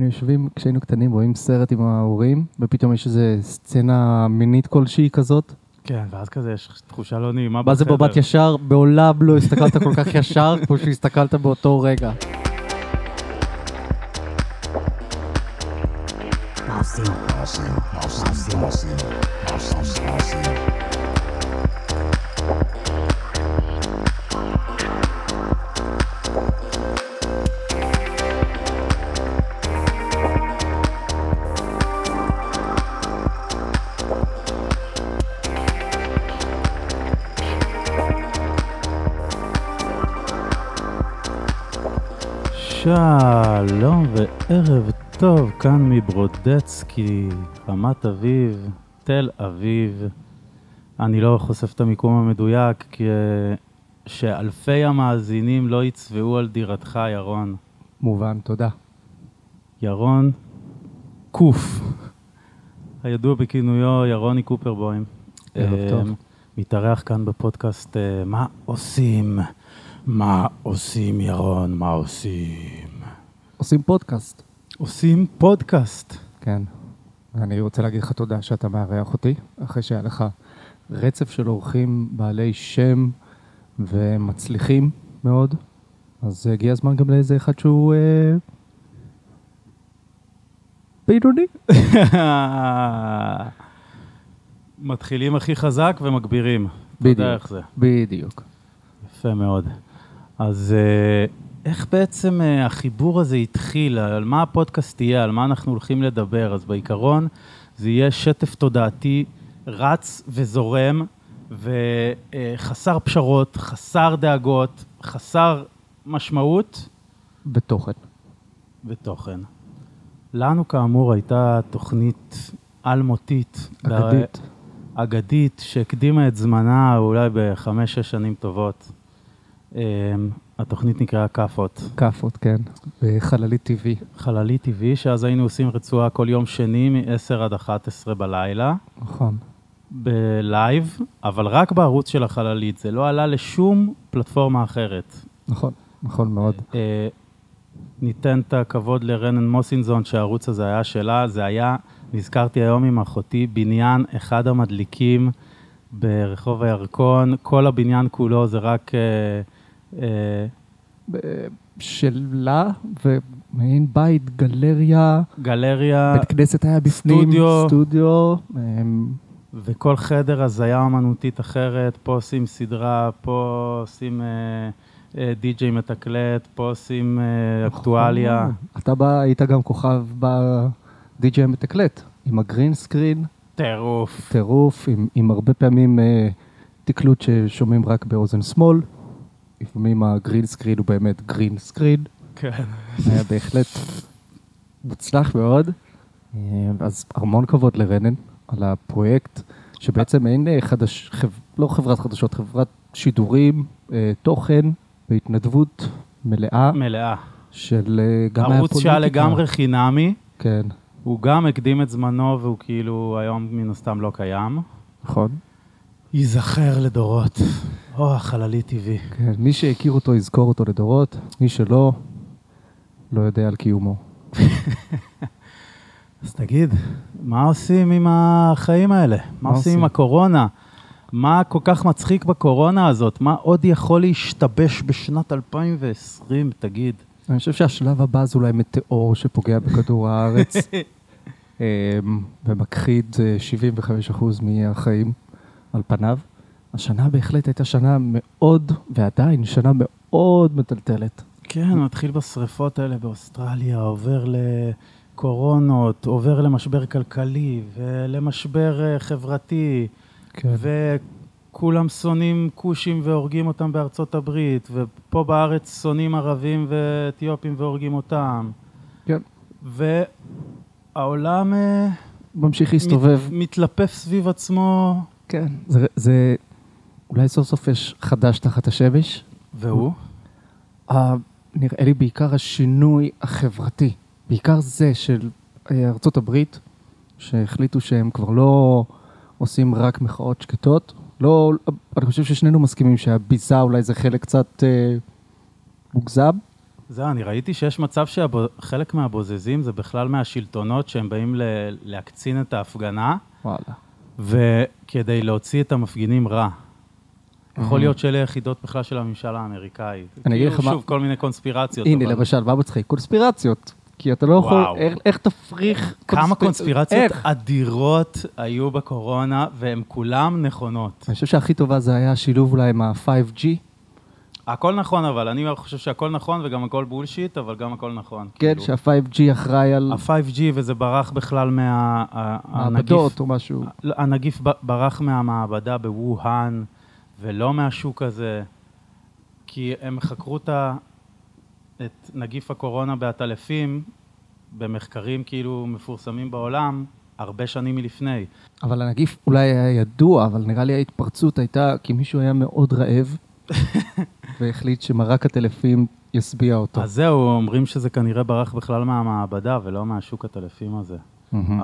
היינו יושבים כשהיינו קטנים, רואים סרט עם ההורים, ופתאום יש איזה סצנה מינית כלשהי כזאת. כן, ואז כזה יש תחושה לא נעימה מה זה בחדר. מבט ישר? מעולם לא הסתכלת כל כך ישר כמו שהסתכלת באותו רגע. שלום וערב טוב, כאן מברודצקי, רמת אביב, תל אביב. אני לא חושף את המיקום המדויק, כי אה, שאלפי המאזינים לא יצבעו על דירתך, ירון. מובן, תודה. ירון קוף, הידוע בכינויו ירוני קופרבוים. ערב אה, טוב. מתארח כאן בפודקאסט אה, מה עושים? מה עושים, ירון? מה עושים? עושים פודקאסט. עושים פודקאסט. כן. אני רוצה להגיד לך תודה שאתה מארח אותי, אחרי שהיה לך רצף של אורחים בעלי שם ומצליחים מאוד, אז הגיע הזמן גם לאיזה אחד שהוא אה... בינוני. מתחילים הכי חזק ומגבירים. אתה בדיוק. יודע איך זה. בדיוק. יפה מאוד. אז אה, איך בעצם אה, החיבור הזה התחיל? על מה הפודקאסט יהיה? על מה אנחנו הולכים לדבר? אז בעיקרון זה יהיה שטף תודעתי רץ וזורם וחסר פשרות, חסר דאגות, חסר משמעות בתוכן. ותוכן. לנו כאמור הייתה תוכנית אלמותית. אגדית. אגדית שהקדימה את זמנה אולי בחמש-שש שנים טובות. Um, התוכנית נקראה כאפות. כאפות, כן. בחללית טבעי. חללי טבעי, שאז היינו עושים רצועה כל יום שני מ-10 עד 11 בלילה, נכון. בלייב, אבל רק בערוץ של החללית. זה לא עלה לשום פלטפורמה אחרת. נכון. נכון מאוד. Uh, ניתן את הכבוד לרנן מוסינזון, שהערוץ הזה היה שלה. זה היה, נזכרתי היום עם אחותי, בניין אחד המדליקים ברחוב הירקון. כל הבניין כולו זה רק... Uh, שלה, ומעין בית, גלריה, גלריה, בית כנסת היה בפנים, סטודיו. סטודיו. אמ, וכל חדר הזיה אומנותית אחרת, פה עושים סדרה, פה עושים אה, אה, די-ג'יי מתקלט, פה עושים אה, אקטואליה. אתה בא, היית גם כוכב בדי.ג'יי המתקלט, עם ה green screen, טירוף. טירוף, עם, עם הרבה פעמים אה, תקלוט ששומעים רק באוזן שמאל. לפעמים ה green screen הוא באמת green screen. כן. היה בהחלט מוצלח מאוד. אז המון כבוד לרנן על הפרויקט, שבעצם אין אה, חדש, חב, לא חברת חדשות, חברת שידורים, אה, תוכן בהתנדבות מלאה מלאה. של אה, גם ערוץ שהיה. לגמרי חינמי, כן, הוא גם הקדים את זמנו והוא כאילו היום מן הסתם לא קיים. נכון. ייזכר לדורות. או, החללי טבעי. כן, מי שהכיר אותו יזכור אותו לדורות, מי שלא, לא יודע על קיומו. אז תגיד, מה עושים עם החיים האלה? מה מה עושים עם עושים? הקורונה? מה כל כך מצחיק בקורונה הזאת? מה עוד יכול להשתבש בשנת 2020, תגיד? אני חושב שהשלב הבא זה אולי מטאור שפוגע בכדור הארץ, אמ, ומכחיד אה, 75% מהחיים על פניו. השנה בהחלט הייתה שנה מאוד, ועדיין שנה מאוד מטלטלת. כן, מתחיל בשריפות האלה באוסטרליה, עובר לקורונות, עובר למשבר כלכלי ולמשבר אה, חברתי, כן. וכולם שונאים כושים והורגים אותם בארצות הברית, ופה בארץ שונאים ערבים ואתיופים והורגים אותם. כן. והעולם אה, ממשיך להסתובב. מת, מתלפף סביב עצמו, כן. זה, זה, אולי סוף סוף יש חדש תחת השמש. והוא? אה, נראה לי בעיקר השינוי החברתי, בעיקר זה של אה, ארצות הברית, שהחליטו שהם כבר לא עושים רק מחאות שקטות. לא, אני חושב ששנינו מסכימים שהביזה אולי זה חלק קצת אה, מוגזם, זהו, אני ראיתי שיש מצב שחלק מהבוזזים זה בכלל מהשלטונות שהם באים ל- להקצין את ההפגנה, וואלה. וכדי להוציא את המפגינים רע. יכול. להיות שאלה יחידות בכלל של הממשל האמריקאי. אני אגיד לך כאילו, מה- שוב, כל מיני קונספירציות. הנה, למשל, מה מצחיק? קונספירציות. כי אתה לא יכול. איך- איך תפריך... כמה קונספ- קונספירציות איך? אדירות היו בקורונה, והן כולן נכונות. אני חושב שהכי טובה זה היה השילוב אולי עם ה-5G. הכל נכון, אבל אני חושב שהכל נכון וגם הכל בולשיט, אבל גם הכל נכון. כן, כאילו. שה-5G אחראי על ה-5G וזה ברח בכלל מה... מעבדות או משהו. לא, הנגיף ברח מהמעבדה בווהאן, ולא מהשוק הזה, כי הם חקרו את ה- את נגיף הקורונה בעטלפים במחקרים כאילו מפורסמים בעולם הרבה שנים מלפני. אבל הנגיף אולי היה ידוע, אבל נראה לי ההתפרצות הייתה כי מישהו היה מאוד רעב, והחליט שמרק הטלפים ישביע אותו. אז זהו, אומרים שזה כנראה ברח בכלל מהמעבדה ולא מהשוק הטלפים הזה.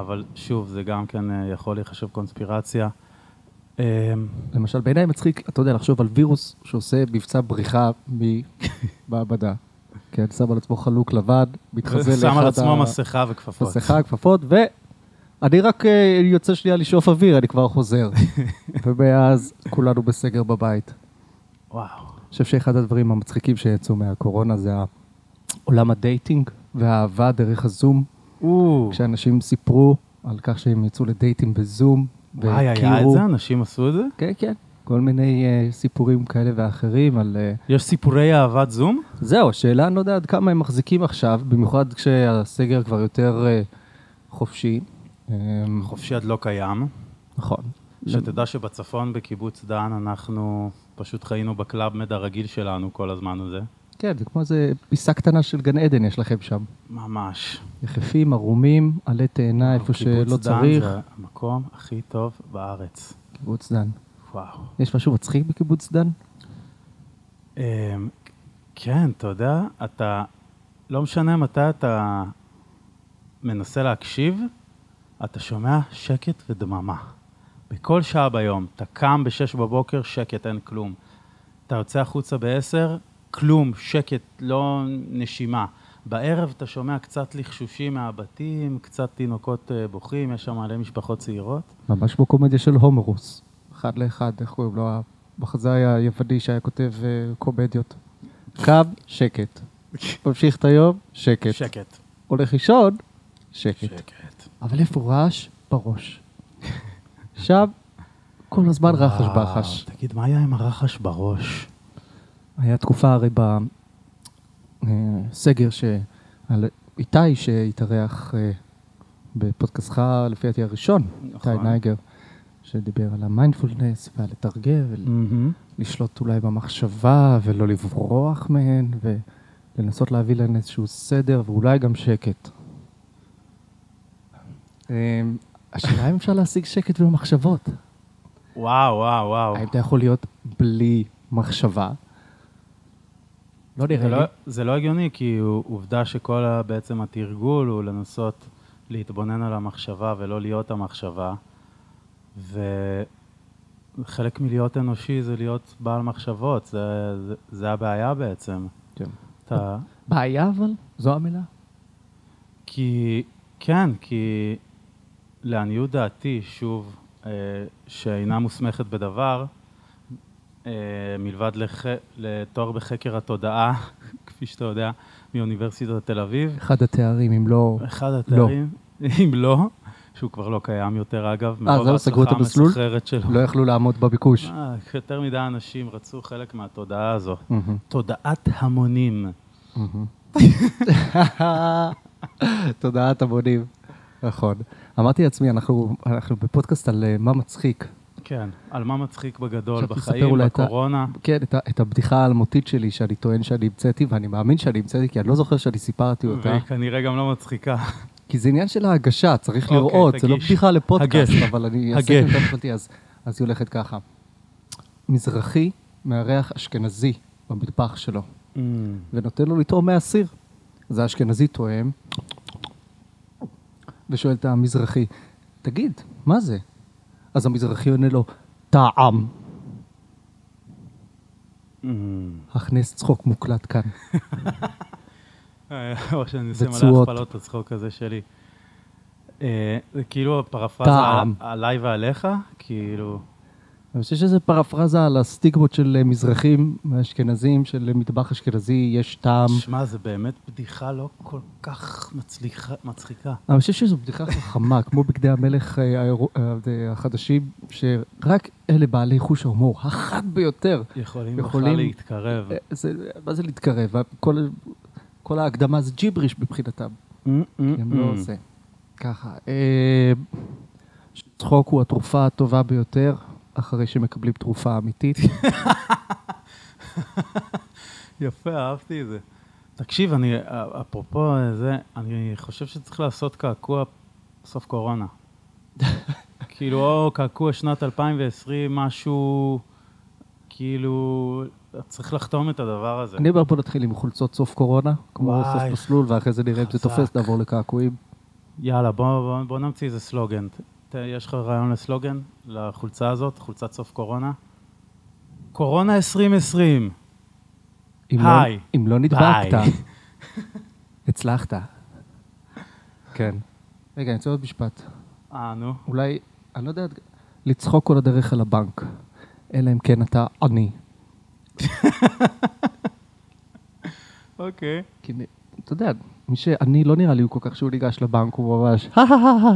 אבל שוב, זה גם כן אה, יכול להיחשב קונספירציה. אמ, למשל, בעיניי מצחיק, אתה יודע, לחשוב על וירוס שעושה מבצע בריחה ממעבדה. כן, שם על עצמו חלוק לבן, מתחזה שם על לאחד עצמו ה- מסכה וכפפות. מסכה, כפפות, ואני רק אה, יוצא שנייה לשאוף אוויר, אני כבר חוזר. ומאז כולנו בסגר בבית. וואו. אני חושב שאחד הדברים המצחיקים שיצאו מהקורונה זה עולם הדייטינג והאהבה דרך הזום. או, כשאנשים סיפרו על כך שהם יצאו לדייטים בזום, וואי, היה את זה? אנשים עשו את זה? כן, כן. כל מיני אה, סיפורים כאלה ואחרים על... אה, יש סיפורי אהבת זום? זהו, השאלה, אני לא יודע עד כמה הם מחזיקים עכשיו, במיוחד כשהסגר כבר יותר אה, חופשי. אמ, חופשי עד לא קיים. נכון. שתדע שבצפון בקיבוץ דן אנחנו פשוט חיינו ב Club Med הרגיל שלנו כל הזמן הזה. כן, זה כמו איזה פיסה קטנה של גן עדן יש לכם שם. ממש. יחפים, ערומים, עלי תאנה איפה שלא קיבוץ דן צריך. זה המקום הכי טוב בארץ. קיבוץ דן. וואו. יש משהו מצחיק בקיבוץ דן? אמ, כן, אתה יודע, אתה, לא משנה מתי אתה מנסה להקשיב, אתה שומע שקט ודממה. בכל שעה ביום, אתה קם ב-6 בבוקר, שקט, אין כלום. אתה יוצא החוצה ב-10, כלום, שקט, לא נשימה. בערב אתה שומע קצת לחשושים מהבתים, קצת תינוקות אה, בוכים, יש שם מלא משפחות צעירות. ממש כמו קומדיה של הומרוס. אחד לאחד, איך קוראים לו? המחזאי היווני שהיה כותב אה, קומדיות. קם, שקט. ממשיך את היום, שקט. שקט. הולך לישון, שקט. שקט. אבל איפה רעש? בראש. שם, כל הזמן רחש בחש. תגיד, מה היה עם הרחש בראש? היה תקופה הרי בסגר ש... על איתי שהתארח אה, בפודקאסטך, לפי דעתי הראשון, איתי נכון. נייגר, שדיבר על המיינדפולנס ועל לתרגל ולשלוט אולי במחשבה ולא לברוח מהן ולנסות להביא להן איזשהו סדר ואולי גם שקט. השאלה אם אפשר להשיג שקט במחשבות. וואו, וואו, וואו. האם אתה יכול להיות בלי מחשבה? לא נראה לי. לא, זה לא הגיוני, כי עובדה שכל בעצם התרגול הוא לנסות להתבונן על המחשבה ולא להיות המחשבה. וחלק מלהיות אנושי זה להיות בעל מחשבות, זה, זה, זה הבעיה בעצם. כן. אתה, בעיה אבל? זו המילה? כי, כן, כי לעניות דעתי, שוב, אה, שאינה מוסמכת בדבר, אה, מלבד לח... לתואר בחקר התודעה, כפי שאתה יודע, מאוניברסיטת תל אביב, אחד התארים, אם לא... אחד התארים, אם לא, שהוא כבר לא קיים יותר אגב, מרוב זהו, סגרו את המסלול? שלו. לא יכלו לעמוד בביקוש. אה, יותר מדי אנשים רצו חלק מהתודעה הזו. מהמם, תודעת המונים. מהמם. תודעת המונים. נכון. אמרתי לעצמי, אנחנו אנחנו בפודקאסט על אה, מה מצחיק. כן, על מה מצחיק בגדול, בחיים, אולי את ה- בקורונה. כן, את ה- את הבדיחה האלמותית שלי שאני טוען שאני המצאתי, ואני מאמין שאני המצאתי, כי אני לא זוכר שאני סיפרתי אותה. והיא כנראה גם לא מצחיקה. כי זה עניין של ההגשה, צריך אוקיי, לראות, זה לא תגיש. בדיחה לפודקאסט, הגש. אבל אני אעשה. את המפלטי, אז אז היא הולכת ככה. מזרחי מארח אשכנזי במטבח שלו, ונותן לו לטעום מהסיר. אז האשכנזי טועם, ושואל את המזרחי, תגיד, מה זה? אז המזרחי עונה לו, טעם. הכנס צחוק מוקלט כאן. או שאני עושה מלא וצועות. הכפלות הצחוק הזה שלי. אה, זה כאילו פרפרזה טעם. על- עליי ועליך, כאילו... אני חושב שזה פרפרזה על הסטיגמות של אה, מזרחים אשכנזים, של אה, מטבח אשכנזי, יש טעם. שמע, זה באמת בדיחה לא כל כך מצליחה- מצחיקה. אני חושב שזו בדיחה חכמה, כמו בגדי המלך אה, החדשים, שרק אלה בעלי חוש ההומור, החד ביותר. יכולים יכולים- בכלל להתקרב. זה, מה זה להתקרב? כל, כל ההקדמה זה ג'יבריש מבחינתם. הם לא Mm. זה. ככה. צחוק הוא התרופה הטובה ביותר, אחרי שמקבלים תרופה אמיתית. יפה, אהבתי את זה. תקשיב, אני, אפרופו זה, אני חושב שצריך לעשות קעקוע בסוף קורונה. כאילו, או קעקוע שנת 2020, משהו, כאילו, צריך לחתום את הדבר הזה. אני אומר, בוא נתחיל עם חולצות סוף קורונה, כמו סוף מסלול, ואחרי זה נראה אם זה. תופס, נעבור לקעקועים. יאללה, בוא, בוא, בוא נמציא איזה סלוגן. ת, יש לך רעיון לסלוגן לחולצה הזאת, חולצת סוף קורונה? קורונה 2020. אם לא- היי. אם לא נדבקת. הצלחת. כן. רגע, אני רוצה עוד משפט. אה, נו. אולי, אני לא יודע, לצחוק כל הדרך על הבנק, אלא אם כן אתה עני. אוקיי. אתה יודע, מי שעני לא נראה לי הוא כל כך שהוא ניגש לבנק, הוא ממש, הא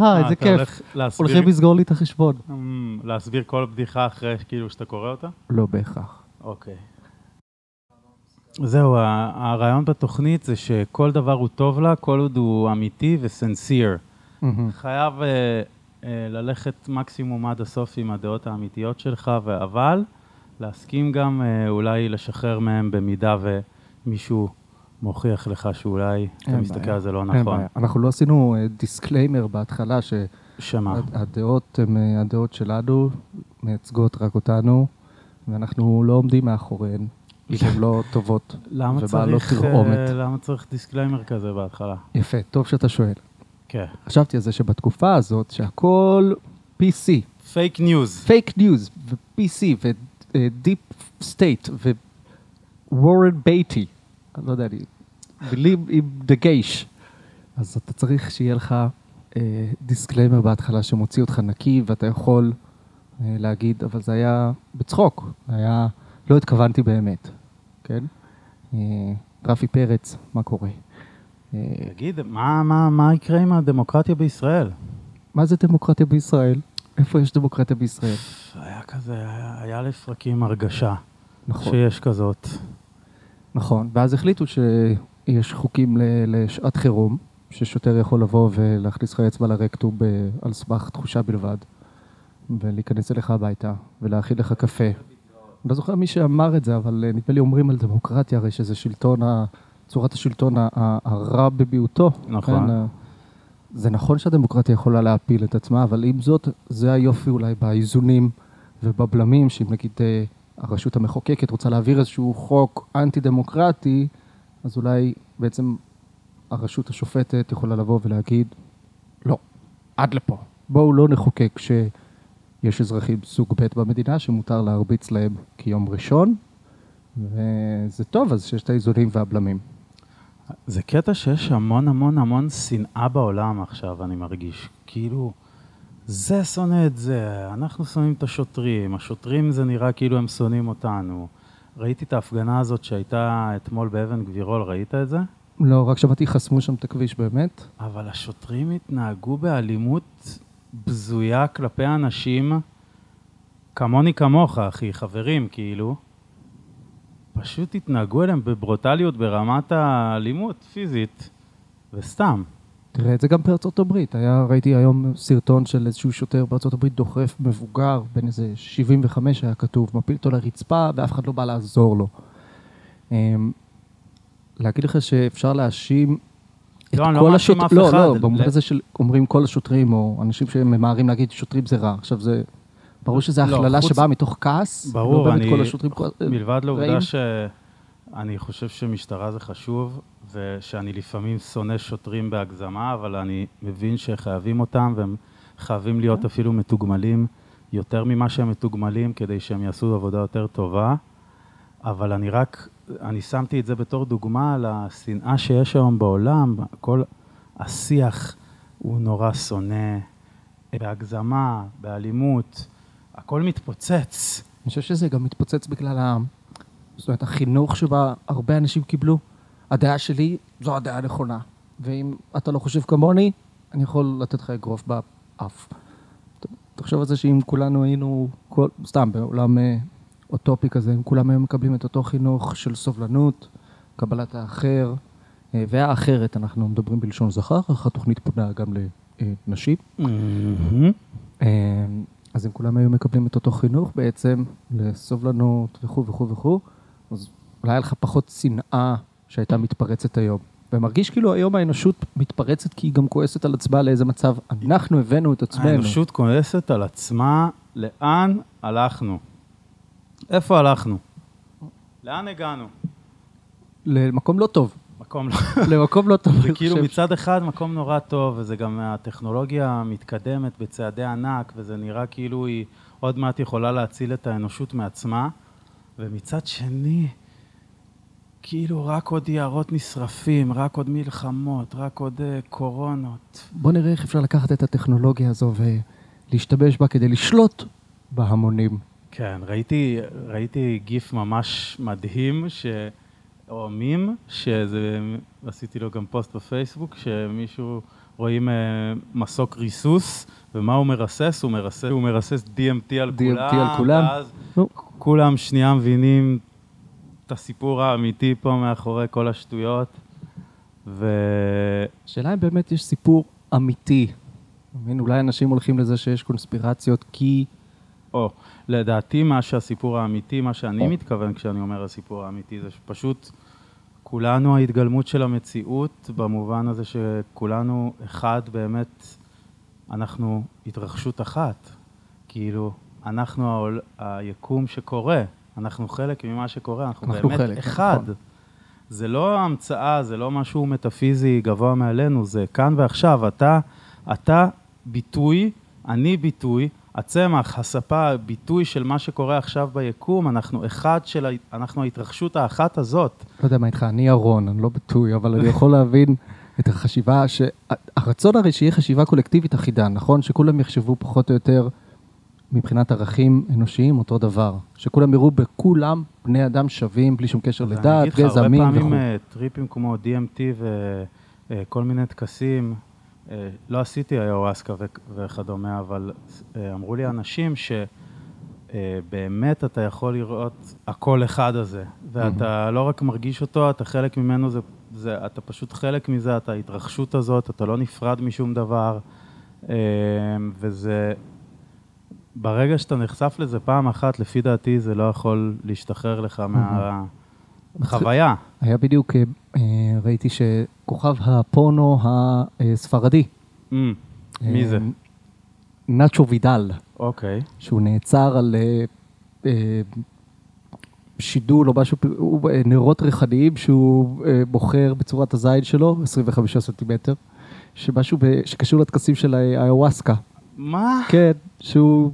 אה, איזה כיף. הולכים לסגור לי את החשבון. אמ, להסביר כל בדיחה אחרי כאילו שאתה קורא אותה? לא בהכרח. אוקיי. זהו, הרעיון בתוכנית זה שכל דבר הוא טוב לה, כל עוד הוא אמיתי וסנסיר. חייב אה, אה, ללכת מקסימום עד הסוף עם הדעות האמיתיות שלך, אבל להסכים גם אולי לשחרר מהם במידה ומישהו מוכיח לך שאולי אתה אין מסתכל בעיה. על זה לא אין נכון. בעיה. אנחנו לא עשינו disclaimer בהתחלה, שמה? שהדעות הן אה, הדעות שלנו, מייצגות רק אותנו, ואנחנו לא עומדים מאחוריהן, אם הן לא טובות ובעלות צריך, תרעומת. אה, למה צריך disclaimer כזה בהתחלה? יפה, טוב שאתה שואל. כן. חשבתי על זה שבתקופה הזאת, שהכל PC, פייק ניוז. פייק ניוז, ו-PC, state, ווורן בייטי, אני לא יודע, אני, מילים עם דגש. אז אתה צריך שיהיה לך אה, disclaimer בהתחלה שמוציא אותך נקי, ואתה יכול אה, להגיד, אבל זה היה בצחוק, זה היה, לא התכוונתי באמת, כן? אה, רפי פרץ, מה קורה? אה, תגיד, מה, מה, מה יקרה עם הדמוקרטיה בישראל? מה זה דמוקרטיה בישראל? איפה יש דמוקרטיה בישראל? היה כזה, היה, היה לפרקים הרגשה נכון. שיש כזאת. נכון, ואז החליטו שיש חוקים לשעת חירום, ששוטר יכול לבוא ולהכניס לך אצבע לרקטום על סמך תחושה בלבד, ולהיכנס אליך הביתה, ולהכין לך קפה. אני לא זוכר מי שאמר את זה, אבל אה, נדמה לי אומרים על דמוקרטיה, הרי שזה שלטון, צורת השלטון הרע במיעוטו. נכון. כן, ה- זה נכון שהדמוקרטיה יכולה להפיל את עצמה, אבל עם זאת, זה היופי אולי באיזונים ובבלמים, שאם נגיד אה, הרשות המחוקקת רוצה להעביר איזשהו חוק אנטי-דמוקרטי, אז אולי בעצם הרשות השופטת יכולה לבוא ולהגיד, לא, עד לפה. בואו לא נחוקק שיש אזרחים סוג ב' במדינה שמותר להרביץ להם כיום ראשון, וזה טוב, אז שיש את האיזונים והבלמים. זה קטע שיש המון המון המון שנאה בעולם עכשיו, אני מרגיש. כאילו, זה שונא את זה, אנחנו שונאים את השוטרים, השוטרים זה נראה כאילו הם שונאים אותנו. ראיתי את ההפגנה הזאת שהייתה אתמול באבן גבירול, ראית את זה? לא, רק שמעתי, חסמו שם את הכביש באמת. אבל השוטרים התנהגו באלימות בזויה כלפי אנשים כמוני כמוך, אחי, חברים, כאילו. פשוט התנהגו אליהם בברוטליות ברמת האלימות פיזית, וסתם. תראה את זה גם בארצות הברית. היה, ראיתי היום סרטון של איזשהו שוטר בארצות הברית דוחף מבוגר, בן איזה 75 היה כתוב, מפיל אותו לרצפה ואף אחד לא בא לעזור לו. אמ, להגיד לך שאפשר להאשים את לא, לא כל השוטרים, לא. לא, במובן הזה של אומרים כל השוטרים, או אנשים שממהרים להגיד שוטרים זה רע. עכשיו זה, ברור שזו לא, הכללה חוץ- שבאה מתוך כעס, ברור, לא אני... כל השוטרים כל- מלבד לעובדה רעים. שאני חושב שמשטרה זה חשוב, ושאני לפעמים שונא שוטרים בהגזמה, אבל אני מבין שחייבים אותם, והם חייבים להיות אפילו מתוגמלים יותר ממה שהם מתוגמלים, כדי שהם יעשו עבודה יותר טובה. אבל אני רק אני שמתי את זה בתור דוגמה לשנאה שיש היום בעולם, כל השיח הוא נורא שונא, בהגזמה, באלימות, הכל מתפוצץ. אני חושב שזה גם מתפוצץ בגלל ה... זאת אומרת, החינוך שבה הרבה אנשים קיבלו. הדעה שלי זו הדעה הנכונה. ואם אתה לא חושב כמוני, אני יכול לתת לך אגרוף באף. תחשוב על זה שאם כולנו היינו, כל, סתם בעולם אה, אוטופי כזה, אם כולם היו מקבלים את אותו חינוך של סובלנות, קבלת האחר, אה, והאחרת, אנחנו מדברים בלשון זכר, אך התוכנית פונה גם לנשים. אה, אז אם כולם היו מקבלים את אותו חינוך בעצם, לסובלנות וכו' וכו' וכו', אז אולי היה לך פחות שנאה שהייתה מתפרצת היום. ומרגיש כאילו היום האנושות מתפרצת כי היא גם כועסת על עצמה לאיזה מצב אנחנו הבאנו את עצמנו. האנושות כועסת על עצמה, לאן הלכנו? איפה הלכנו? לאן הגענו? למקום לא טוב. מקום לא... למקום לא טוב. זה כאילו. מצד אחד מקום נורא טוב, וזה גם הטכנולוגיה מתקדמת בצעדי ענק, וזה נראה כאילו היא עוד מעט יכולה להציל את האנושות מעצמה, ומצד שני, כאילו רק עוד יערות נשרפים, רק עוד מלחמות, רק עוד אה, קורונות. בוא נראה איך אפשר לקחת את הטכנולוגיה הזו ולהשתמש בה כדי לשלוט בהמונים. כן, ראיתי, ראיתי גיף ממש מדהים, ש... או מים, שזה, עשיתי לו גם פוסט בפייסבוק, שמישהו, רואים אה, מסוק ריסוס, ומה הוא מרסס? הוא מרסס, הוא מרסס DMT על DMT כולם, על כולם. ואז נו. כולם שנייה מבינים את הסיפור האמיתי פה מאחורי כל השטויות, ו... השאלה אם באמת יש סיפור אמיתי. מבין? אולי אנשים הולכים לזה שיש קונספירציות כי... או, לדעתי מה שהסיפור האמיתי, מה שאני מתכוון כשאני אומר הסיפור האמיתי, זה שפשוט כולנו ההתגלמות של המציאות, במובן הזה שכולנו אחד באמת, אנחנו התרחשות אחת. כאילו, אנחנו העול, היקום שקורה, אנחנו חלק ממה שקורה, אנחנו, אנחנו באמת חלק, אחד. נכון. זה לא המצאה, זה לא משהו מטאפיזי גבוה מעלינו, זה כאן ועכשיו. אתה, אתה ביטוי, אני ביטוי, הצמח, הספה, ביטוי של מה שקורה עכשיו ביקום, אנחנו אחד של, אנחנו ההתרחשות האחת הזאת. לא יודע מה איתך, אני ארון, אני לא ביטוי, אבל אני יכול להבין את החשיבה, שהרצון הרי שיהיה חשיבה קולקטיבית אחידה, נכון? שכולם יחשבו פחות או יותר מבחינת ערכים אנושיים אותו דבר. שכולם יראו בכולם בני אדם שווים, בלי שום קשר אז אני לדת, אגיד לך, גזע, מין הרבה וכו'. פעמים אה, טריפים כמו DMT וכל מיני טקסים, אה, לא עשיתי איוואסקה וכדומה, אבל אה, אמרו לי אנשים שבאמת אתה יכול לראות הקול אחד הזה, ואתה לא רק מרגיש אותו, אתה חלק ממנו, זה, זה, אתה פשוט חלק מזה, אתה ההתרחשות הזאת, אתה לא נפרד משום דבר, אה, וזה... ברגע שאתה נחשף לזה פעם אחת, לפי דעתי זה לא יכול להשתחרר לך מהחוויה. היה בדיוק, אה, ראיתי שכוכב הפורנו הספרדי, Mm, מי זה? אה, נאצ'ו וידל, אוקיי. שהוא נעצר על אה, שידול או משהו, נרות ריחניים שהוא בוחר בצורת הזין שלו, 25 סנטימטר, שמשהו שקשור לטקסים של האיוואסקה. מה? כן, שהוא,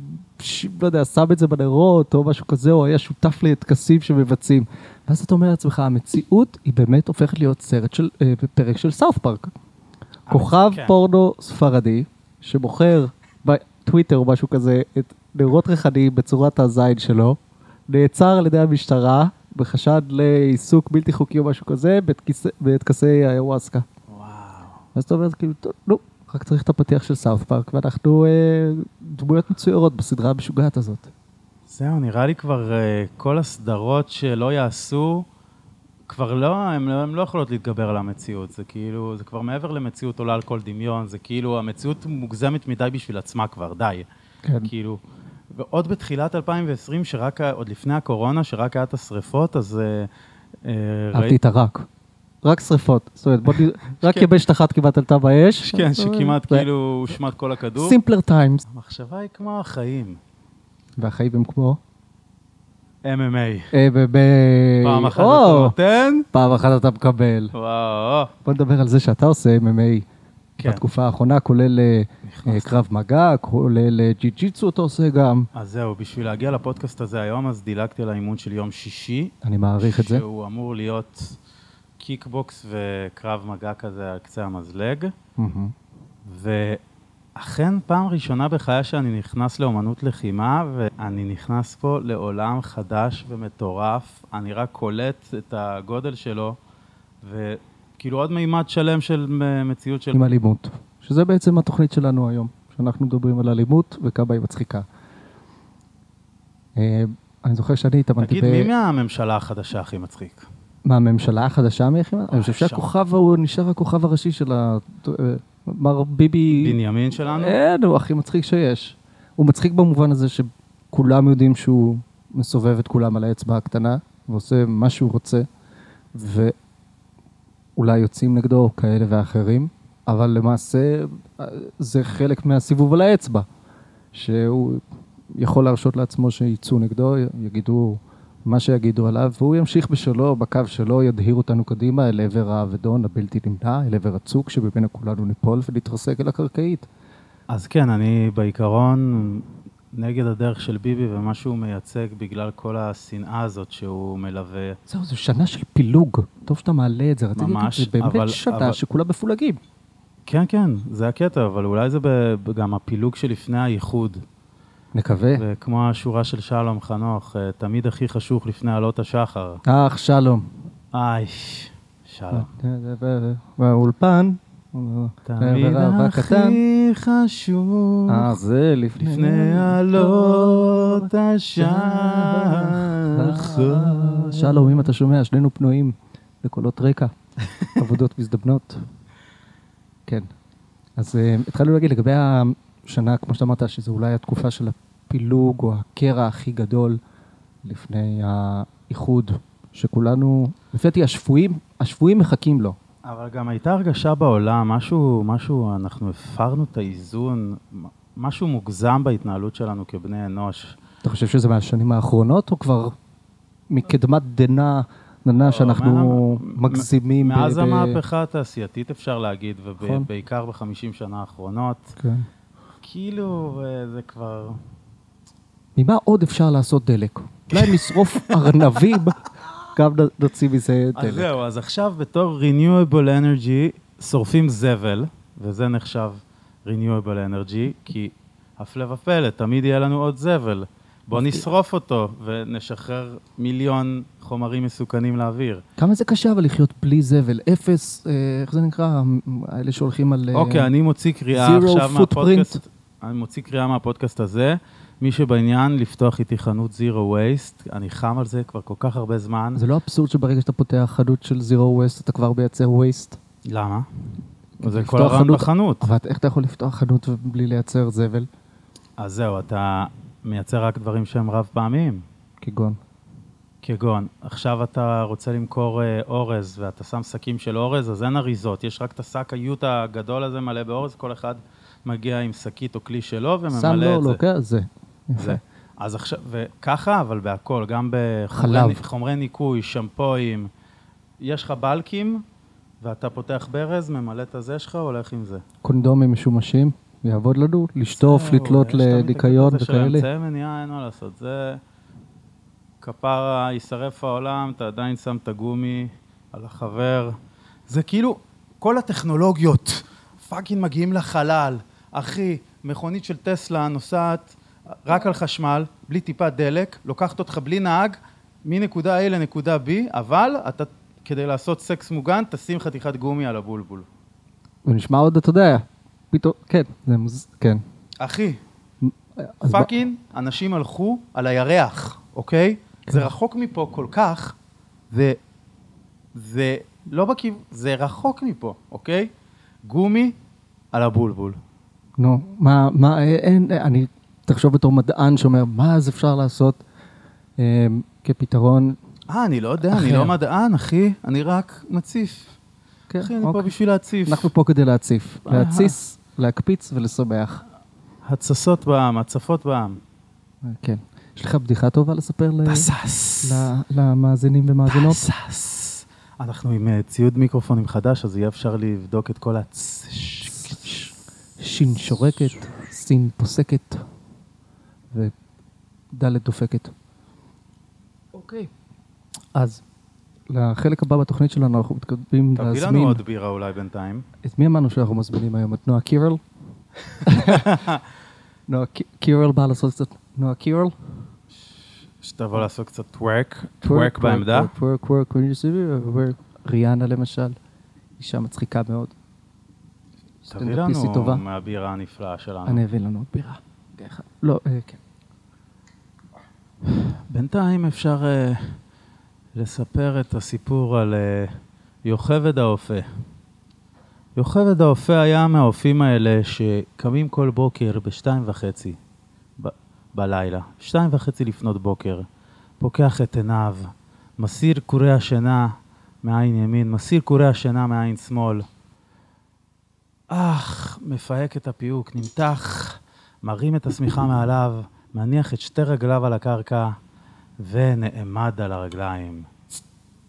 לא יודע, שם את זה בנרות או משהו כזה, או היה שותף לטקסים שמבצעים. ואז אתה אומר לעצמך, המציאות היא באמת הופכת להיות סרט של, אה, פרק של סאוף פארק. כוכב כן. פורנו ספרדי, שבוחר בטוויטר או משהו כזה את נרות ריחניים בצורת הזין שלו, נעצר על ידי המשטרה בחשד לעיסוק בלתי חוקי או משהו כזה בטקס- בטקסי האיוואסקה. וואו. אז אתה אומר, כאילו, נו, רק צריך את הפתיח של סאוף פארק, ואנחנו אה, דמויות מצוירות בסדרה המשוגעת הזאת. זהו, נראה לי כבר אה, כל הסדרות שלא יעשו, כבר לא, הן לא, לא יכולות להתגבר על המציאות. זה כאילו, זה כבר מעבר למציאות עולה על כל דמיון, זה כאילו, המציאות מוגזמת מדי בשביל עצמה כבר, די. כן. כאילו, ועוד בתחילת 2020, שרק, עוד לפני הקורונה, שרק היה את השריפות, אז אה, אה, אהבתי את הרק. רק שריפות. זאת אומרת, בוא נראה, רק כן. יבשת אחת כמעט עלתה באש. כן, שכמעט כאילו הושמד כל הכדור. סימפלר טיימס. המחשבה היא כמו החיים. והחיים הם כמו... MMA. פעם אחת אתה נותן, פעם אחת אתה מקבל. וואו. בוא נדבר על זה שאתה עושה MMA כן. בתקופה האחרונה, כולל אה. אה, קרב מגע, כולל אה, ג'י ג'יצו אתה עושה גם. אז זהו, בשביל להגיע לפודקאסט הזה היום, אז דילגתי על האימון של יום שישי. אני מעריך את זה. שהוא אמור להיות קיקבוקס וקרב מגע כזה על קצה המזלג. ואכן, פעם ראשונה בחיי שאני נכנס לאומנות לחימה, ואני נכנס פה לעולם חדש ומטורף. אני רק קולט את הגודל שלו, וכאילו עוד מימד שלם של מציאות של... עם אלימות, שזה בעצם התוכנית שלנו היום, שאנחנו מדברים על אלימות וכמה היא מצחיקה. אה, אני זוכר שאני התאמנתי תגיד, מי מהממשלה החדשה הכי מצחיק? מהממשלה החדשה מהיחידה? אני חושב. שהכוכב הוא נשאר הכוכב הראשי של ה... מר ביבי... בנימין שלנו? אין, הוא הכי מצחיק שיש. הוא מצחיק במובן הזה שכולם יודעים שהוא מסובב את כולם על האצבע הקטנה, ועושה מה שהוא רוצה, ואולי יוצאים נגדו כאלה ואחרים, אבל למעשה אה, זה חלק מהסיבוב על האצבע, שהוא יכול להרשות לעצמו שיצאו נגדו, יגידו מה שיגידו עליו, והוא ימשיך בשלו, בקו שלו, ידהיר אותנו קדימה אל עבר האבדון הבלתי נמנע, אל עבר הצוק שבמנו כולנו ניפול ונתרסק אל הקרקעית. אז כן, אני בעיקרון נגד הדרך של ביבי ומה שהוא מייצג בגלל כל השנאה הזאת שהוא מלווה. זהו, זו שנה של פילוג. טוב שאתה מעלה את זה, רציתי להגיד, ממש, זה באמת אבל- שנה אבל- שכולם מפולגים. כן, כן, זה הקטע, אבל אולי זה גם הפילוג שלפני האיחוד. נקווה. וכמו השורה של שלום חנוך, אה, תמיד הכי חשוך לפני עלות השחר. אח, שלום. איי, שלום. באולפן. תמיד. הכי חשוך אה, זה לפני... עלות השחר. שלום, אם אתה שומע, שנינו פנויים לקולות רקע, עבודות מזדבנות. כן. אז אה, התחלנו להגיד לגבי השנה, כמו שאתה אמרת, שזו אולי התקופה של הפילוג או הקרע הכי גדול לפני האיחוד, שכולנו, לפי דעתי, השפויים, השפויים מחכים לו. אבל גם הייתה הרגשה בעולם, משהו, משהו, אנחנו הפרנו את האיזון, משהו מוגזם בהתנהלות שלנו כבני אנוש. אתה חושב שזה מהשנים האחרונות, או כבר מקדמת דנא, דנא שאנחנו מה- מגזימים? מאז המהפכה התעשייתית אפשר להגיד, נכון. ובעיקר בחמישים שנה האחרונות, כן. כאילו זה כבר... ממה עוד אפשר לעשות דלק? אולי נשרוף ארנבים, גם נוציא מזה אז דלק. זהו, אז עכשיו בתור Renewable Energy שורפים זבל, וזה נחשב Renewable Energy, כי הפלא ופלא, תמיד יהיה לנו עוד זבל. בוא נשרוף אותו ונשחרר מיליון חומרים מסוכנים לאוויר. כמה זה קשה אבל לחיות בלי זבל? אפס, אה, איך זה נקרא? האלה שהולכים על... אה, אוקיי, אני מוציא קריאה עכשיו. מהפודקאסט. אני מוציא קריאה מהפודקאסט הזה. מי שבעניין, לפתוח איתי חנות Zero Waste. אני חם על זה כבר כל כך הרבה זמן. זה לא אבסורד שברגע שאתה פותח חנות של זירו ווסט, אתה כבר מייצר ווסט? למה? זה כל הרעיון חנות- בחנות. אבל איך אתה יכול לפתוח חנות בלי לייצר זבל? אז זהו, אתה מייצר רק דברים שהם רב פעמיים. כגון. כגון, עכשיו אתה רוצה למכור אה, אורז ואתה שם שקים של אורז, אז אין אריזות, יש רק את השק היוט הגדול הזה מלא באורז, כל אחד מגיע עם שקית או כלי שלו שם וממלא לו, את זה. לוקח, זה. זה. אז עכשיו, וככה, אבל בהכל, גם. בחומרי חומרי ניקוי, שמפואים, יש לך בלקים, ואתה פותח ברז, ממלא את הזה שלך, הולך עם זה. קונדומים משומשים, יעבוד לנו? לשטוף, לתלות יש תמיד את לניקיון הקטע של וכאלה? אמצעי מניעה, אין מה לעשות. זה כפרה, יישרף העולם, אתה עדיין שם את הגומי על החבר. זה כאילו, כל הטכנולוגיות fucking מגיעים לחלל. אחי, מכונית של טסלה נוסעת רק על חשמל, בלי טיפת דלק, לוקחת אותך בלי נהג, מנקודה A לנקודה B, אבל אתה, כדי לעשות סקס מוגן, תשים חתיכת גומי על הבולבול. ונשמע עוד, אתה יודע, פתאום, כן, זה מוז... כן. אחי, אז ב- fucking, אנשים הלכו על הירח, אוקיי? כן. זה רחוק מפה כל כך, זה, זה לא בכיוון, זה רחוק מפה, אוקיי? גומי על הבולבול. נו, מה, מה, אה, אין, אה, אני, תחשוב בתור מדען שאומר, מה אז אפשר לעשות אה, כפתרון? אה, אני לא יודע, אני אחר. לא מדען, אחי, אני רק מציף. כן, אחי, אני פה אוקיי. בשביל להציף. אנחנו פה כדי להציף, אהה. להתסיס, להקפיץ ולשמח. התססות בעם, הצפות בעם. אה, כן. יש לך בדיחה טובה לספר תסס. ל- למאזינים ומאזינות? תסס. אנחנו עם אה, ציוד מיקרופונים חדש, אז יהיה אפשר לבדוק את כל הצ... שין שורקת, סין פוסקת, ודלת דופקת. אוקיי. אז, לחלק הבא בתוכנית שלנו אנחנו מתכוונים תביא לנו להזמין... עוד בירה אולי בינתיים. את מי אמרנו שאנחנו מזמינים היום? את נועה קירל? נועה קי- קירל באה לעשות קצת... נועה קירל? שתבוא לעשות קצת twerk, twerk בעמדה. twerk, twerk, twerk. ריאנה למשל, אישה מצחיקה מאוד. תביא לנו טובה. מהבירה הנפלאה שלנו. אני אביא לנו עוד בירה. לא, אה, כן. בינתיים אפשר אה, לספר את הסיפור על אה, יוכבד האופה. יוכבד האופה היה מהאופים האלה שקמים כל בוקר בשתיים וחצי ב- בלילה, שתיים וחצי לפנות בוקר, פוקח את עיניו, מסיר קורי השינה מעין ימין, מסיר קורי השינה מעין שמאל. אך, מפהק את הפיוק, נמתח, מרים את השמיכה מעליו, מניח את שתי רגליו על הקרקע ונעמד על הרגליים.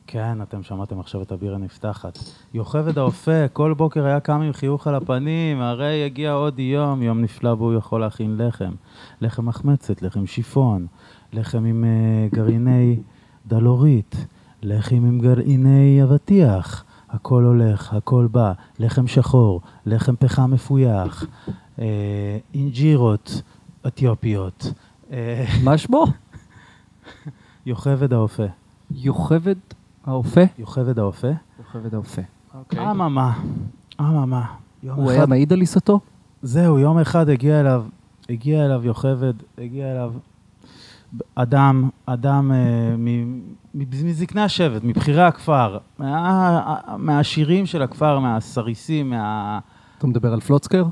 כן, אתם שמעתם עכשיו את הבירה נפתחת. יוכבד האופה, כל בוקר היה קם עם חיוך על הפנים, הרי יגיע עוד יום, יום נפלא בו הוא יכול להכין לחם. לחם מחמצת, לחם שיפון, לחם עם uh, גרעיני דלורית, לחם עם גרעיני אבטיח. הכל הולך, הכל בא, לחם שחור, לחם פחם מפויח, אה, אינג'ירות אתיופיות, אה, מה שמו? יוכבד האופה. יוכבד האופה? יוכבד האופה. יוכבד האופה. אממה, אממה. יום הוא אחד- היה מעיד על עיסתו? זהו, יום אחד הגיע אליו, הגיע אליו יוכבד, הגיע אליו אדם, אדם אה, מזקני השבט, מבכירי הכפר, מה- מהעשירים של הכפר, מהסריסים, מה... אתה מדבר על פלוצקר?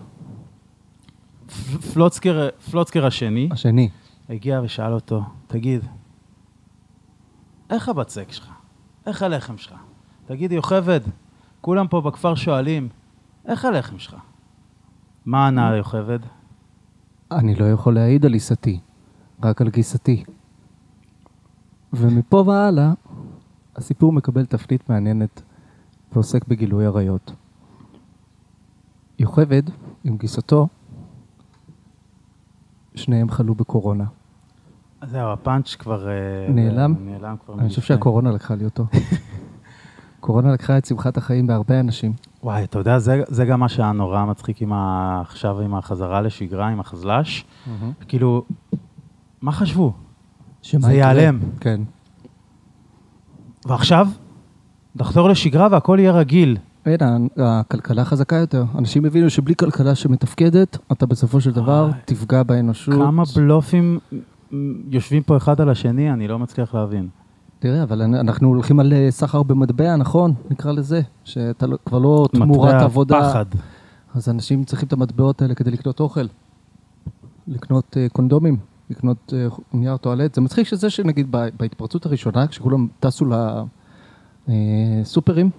פלוצקר, פלוצקר השני, השני. הגיע ושאל אותו, תגיד, איך הבצק שלך? איך הלחם שלך? תגיד, יוכבד, כולם פה בכפר שואלים, איך הלחם שלך? מה ענה יוכבד? אני לא יכול להעיד על עיסתי, רק על גיסתי. ומפה והלאה, הסיפור מקבל תפנית מעניינת ועוסק בגילוי עריות. יוכבד, עם גיסתו, שניהם חלו בקורונה. זהו, הפאנץ' כבר... אה, נעלם? נעלם כבר אני חושב. שהקורונה לקחה לי אותו. קורונה לקחה את שמחת החיים בהרבה אנשים. וואי, אתה יודע, זה, זה גם מה שהיה נורא מצחיק עם ה... עכשיו עם החזרה לשגרה, עם החזל"ש. כאילו, מה חשבו? שמה זה יקרה? ייעלם. כן. ועכשיו, נחזור לשגרה והכל יהיה רגיל. אין, הכלכלה חזקה יותר. אנשים הבינו שבלי כלכלה שמתפקדת, אתה בסופו של דבר וואי. תפגע באנושות. כמה בלופים יושבים פה אחד על השני, אני לא מצליח להבין. תראה, אבל אנ- אנחנו הולכים על אה, סחר במטבע, נכון? נקרא לזה. שאתה לא- כבר לא תמורת מטבע עבודה. פחד. אז אנשים צריכים את המטבעות האלה כדי לקנות אוכל. לקנות אה, קונדומים, לקנות אה, נייר טואלט. זה מצחיק שזה שנגיד בהתפרצות הראשונה, כשכולם טסו לסופרים,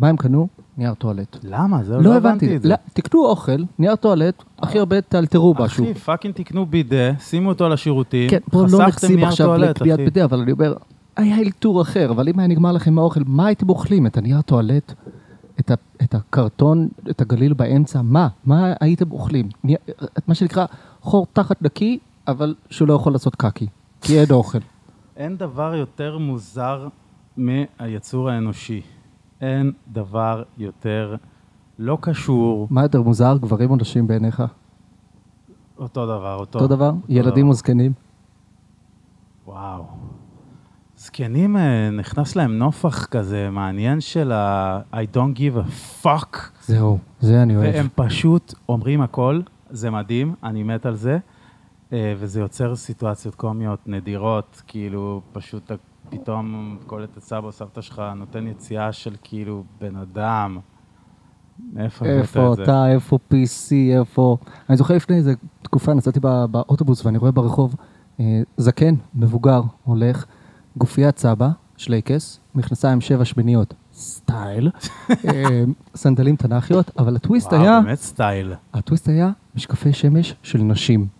מה הם קנו? נייר טואלט. למה? זהו, לא הבנתי. את זה. לא, תקנו אוכל, נייר טואלט, הכי הרבה תאלתרו משהו. אחי, fucking תקנו בידה, שימו אותו על השירותים, כן, בואו לא נייר עכשיו לקביעת. בידי, אבל אני אומר, היה אלתור אחר, אבל אם היה נגמר לכם האוכל, מה הייתם אוכלים? את הנייר טואלט? את, ה, את הקרטון, את הגליל באמצע? מה? מה הייתם אוכלים? מה שנקרא חור תחת נקי, אבל שהוא לא יכול לעשות קקי, כי אין אוכל. אין דבר יותר מוזר מהיצור האנושי. אין דבר יותר לא קשור, מה יותר מוזר, גברים או נשים בעיניך? אותו דבר, אותו, אותו דבר? ילדים דבר. או זקנים? וואו. זקנים, אה, נכנס להם נופח כזה מעניין של ה- I don't give a fuck, זהו, זה אני אוהב. והם פשוט אומרים הכל, זה מדהים, אני מת על זה, וזה יוצר סיטואציות קומיות נדירות, כאילו פשוט פתאום קולט את סבא או סבתא שלך נותן יציאה של כאילו בן אדם. מאיפה הבאת איפה את זה? אתה, איפה PC, איפה... אני זוכר לפני איזה תקופה, נסעתי בא- באוטובוס ואני רואה ברחוב אה, זקן, מבוגר, הולך, גופיית סבא, שלייקס, מכנסיים שבע שמיניות, סטייל, אה, סנדלים תנ"כיות, אבל הטוויסט היה, וואו, באמת סטייל. הטוויסט היה משקפי שמש של נשים.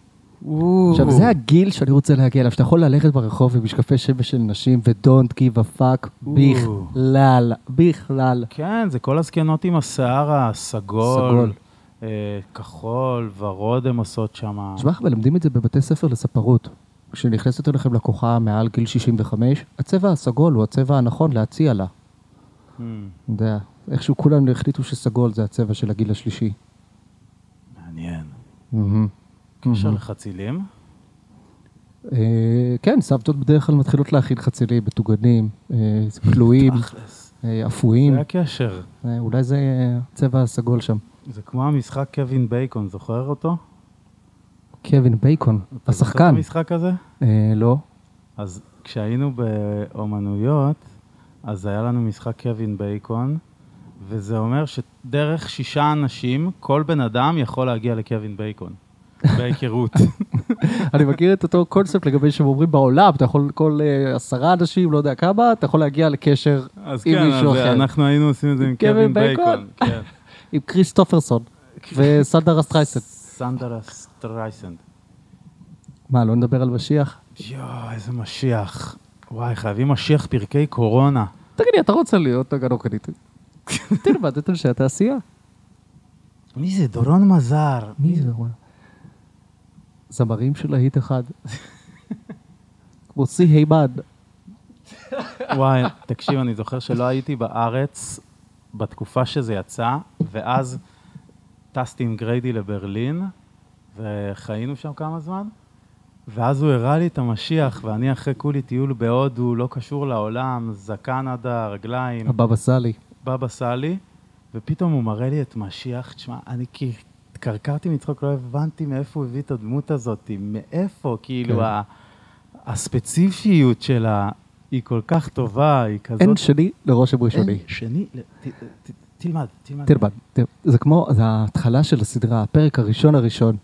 עכשיו, זה הגיל שאני רוצה להגיע אליו, שאתה יכול ללכת ברחוב עם משקפי שמש של נשים ו-don't give a fuck בכלל, בכלל. כן, זה כל הזקנות עם השיער הסגול. סגול. אה, כחול, ורוד הם עושות שם. תשמע, מלמדים את זה בבתי ספר לספרות. כשנכנסת אליכם לקוחה מעל גיל 65, הצבע הסגול הוא הצבע הנכון להציע לה. Hmm, אתה יודע, איכשהו כולם החליטו שסגול זה הצבע של הגיל השלישי. מעניין. קשר. לחצילים? אה, כן, סבתות בדרך כלל מתחילות להכין חצילים, מטוגנים, אה, כלואים. אה, אפויים. זה הקשר. אולי זה הצבע הסגול שם. זה כמו המשחק קווין בייקון, זוכר אותו? קווין בייקון, אתה זוכר את השחקן. המשחק הזה? לא. אז כשהיינו באומנויות, אז היה לנו משחק קווין בייקון, וזה אומר שדרך שישה אנשים, כל בן אדם יכול להגיע לקווין בייקון. בהיכרות. אני מכיר את אותו קונספט לגבי שהם אומרים בעולם, אתה יכול, כל אה, עשרה אנשים, לא יודע כמה, אתה יכול להגיע לקשר אז עם כן, מישהו אז אחר. אנחנו היינו עושים את זה עם קווין בייקון. כן. עם כריסטופרסון וסנדרה סטרייסן. סנדרה סטרייסנד. מה, לא נדבר על משיח? יואו, איזה משיח. וואי, חייבים משיח פרקי קורונה. תגיד לי, אתה רוצה להיות הגנוקנית? תלמד את אנשי התעשייה. מי זה? דורון מזר. מי זה? זמרים של להיט אחד. כמו סי הימן. וואי, תקשיב, אני זוכר שלא הייתי בארץ בתקופה שזה יצא, ואז טסתי עם גריידי לברלין, וחיינו שם כמה זמן, ואז הוא הראה לי את המשיח, ואני אחרי כולי טיול בהודו, לא קשור לעולם, זקן עד הרגליים, הבבא סאלי. בבא סאלי, ופתאום הוא מראה לי את משיח, תשמע, אני התקרקרתי מצחוק, לא הבנתי מאיפה הוא הביא את הדמות הזאת, מאיפה, כאילו, כן. ה- הספציפיות שלה היא כל כך טובה, היא כזאת... אין שני לרושם ראשוני. אין שני, ל- ת- ת- תלמד, תלמד. תלמד. תל- זה כמו, זה ההתחלה של הסדרה, הפרק הראשון הראשון.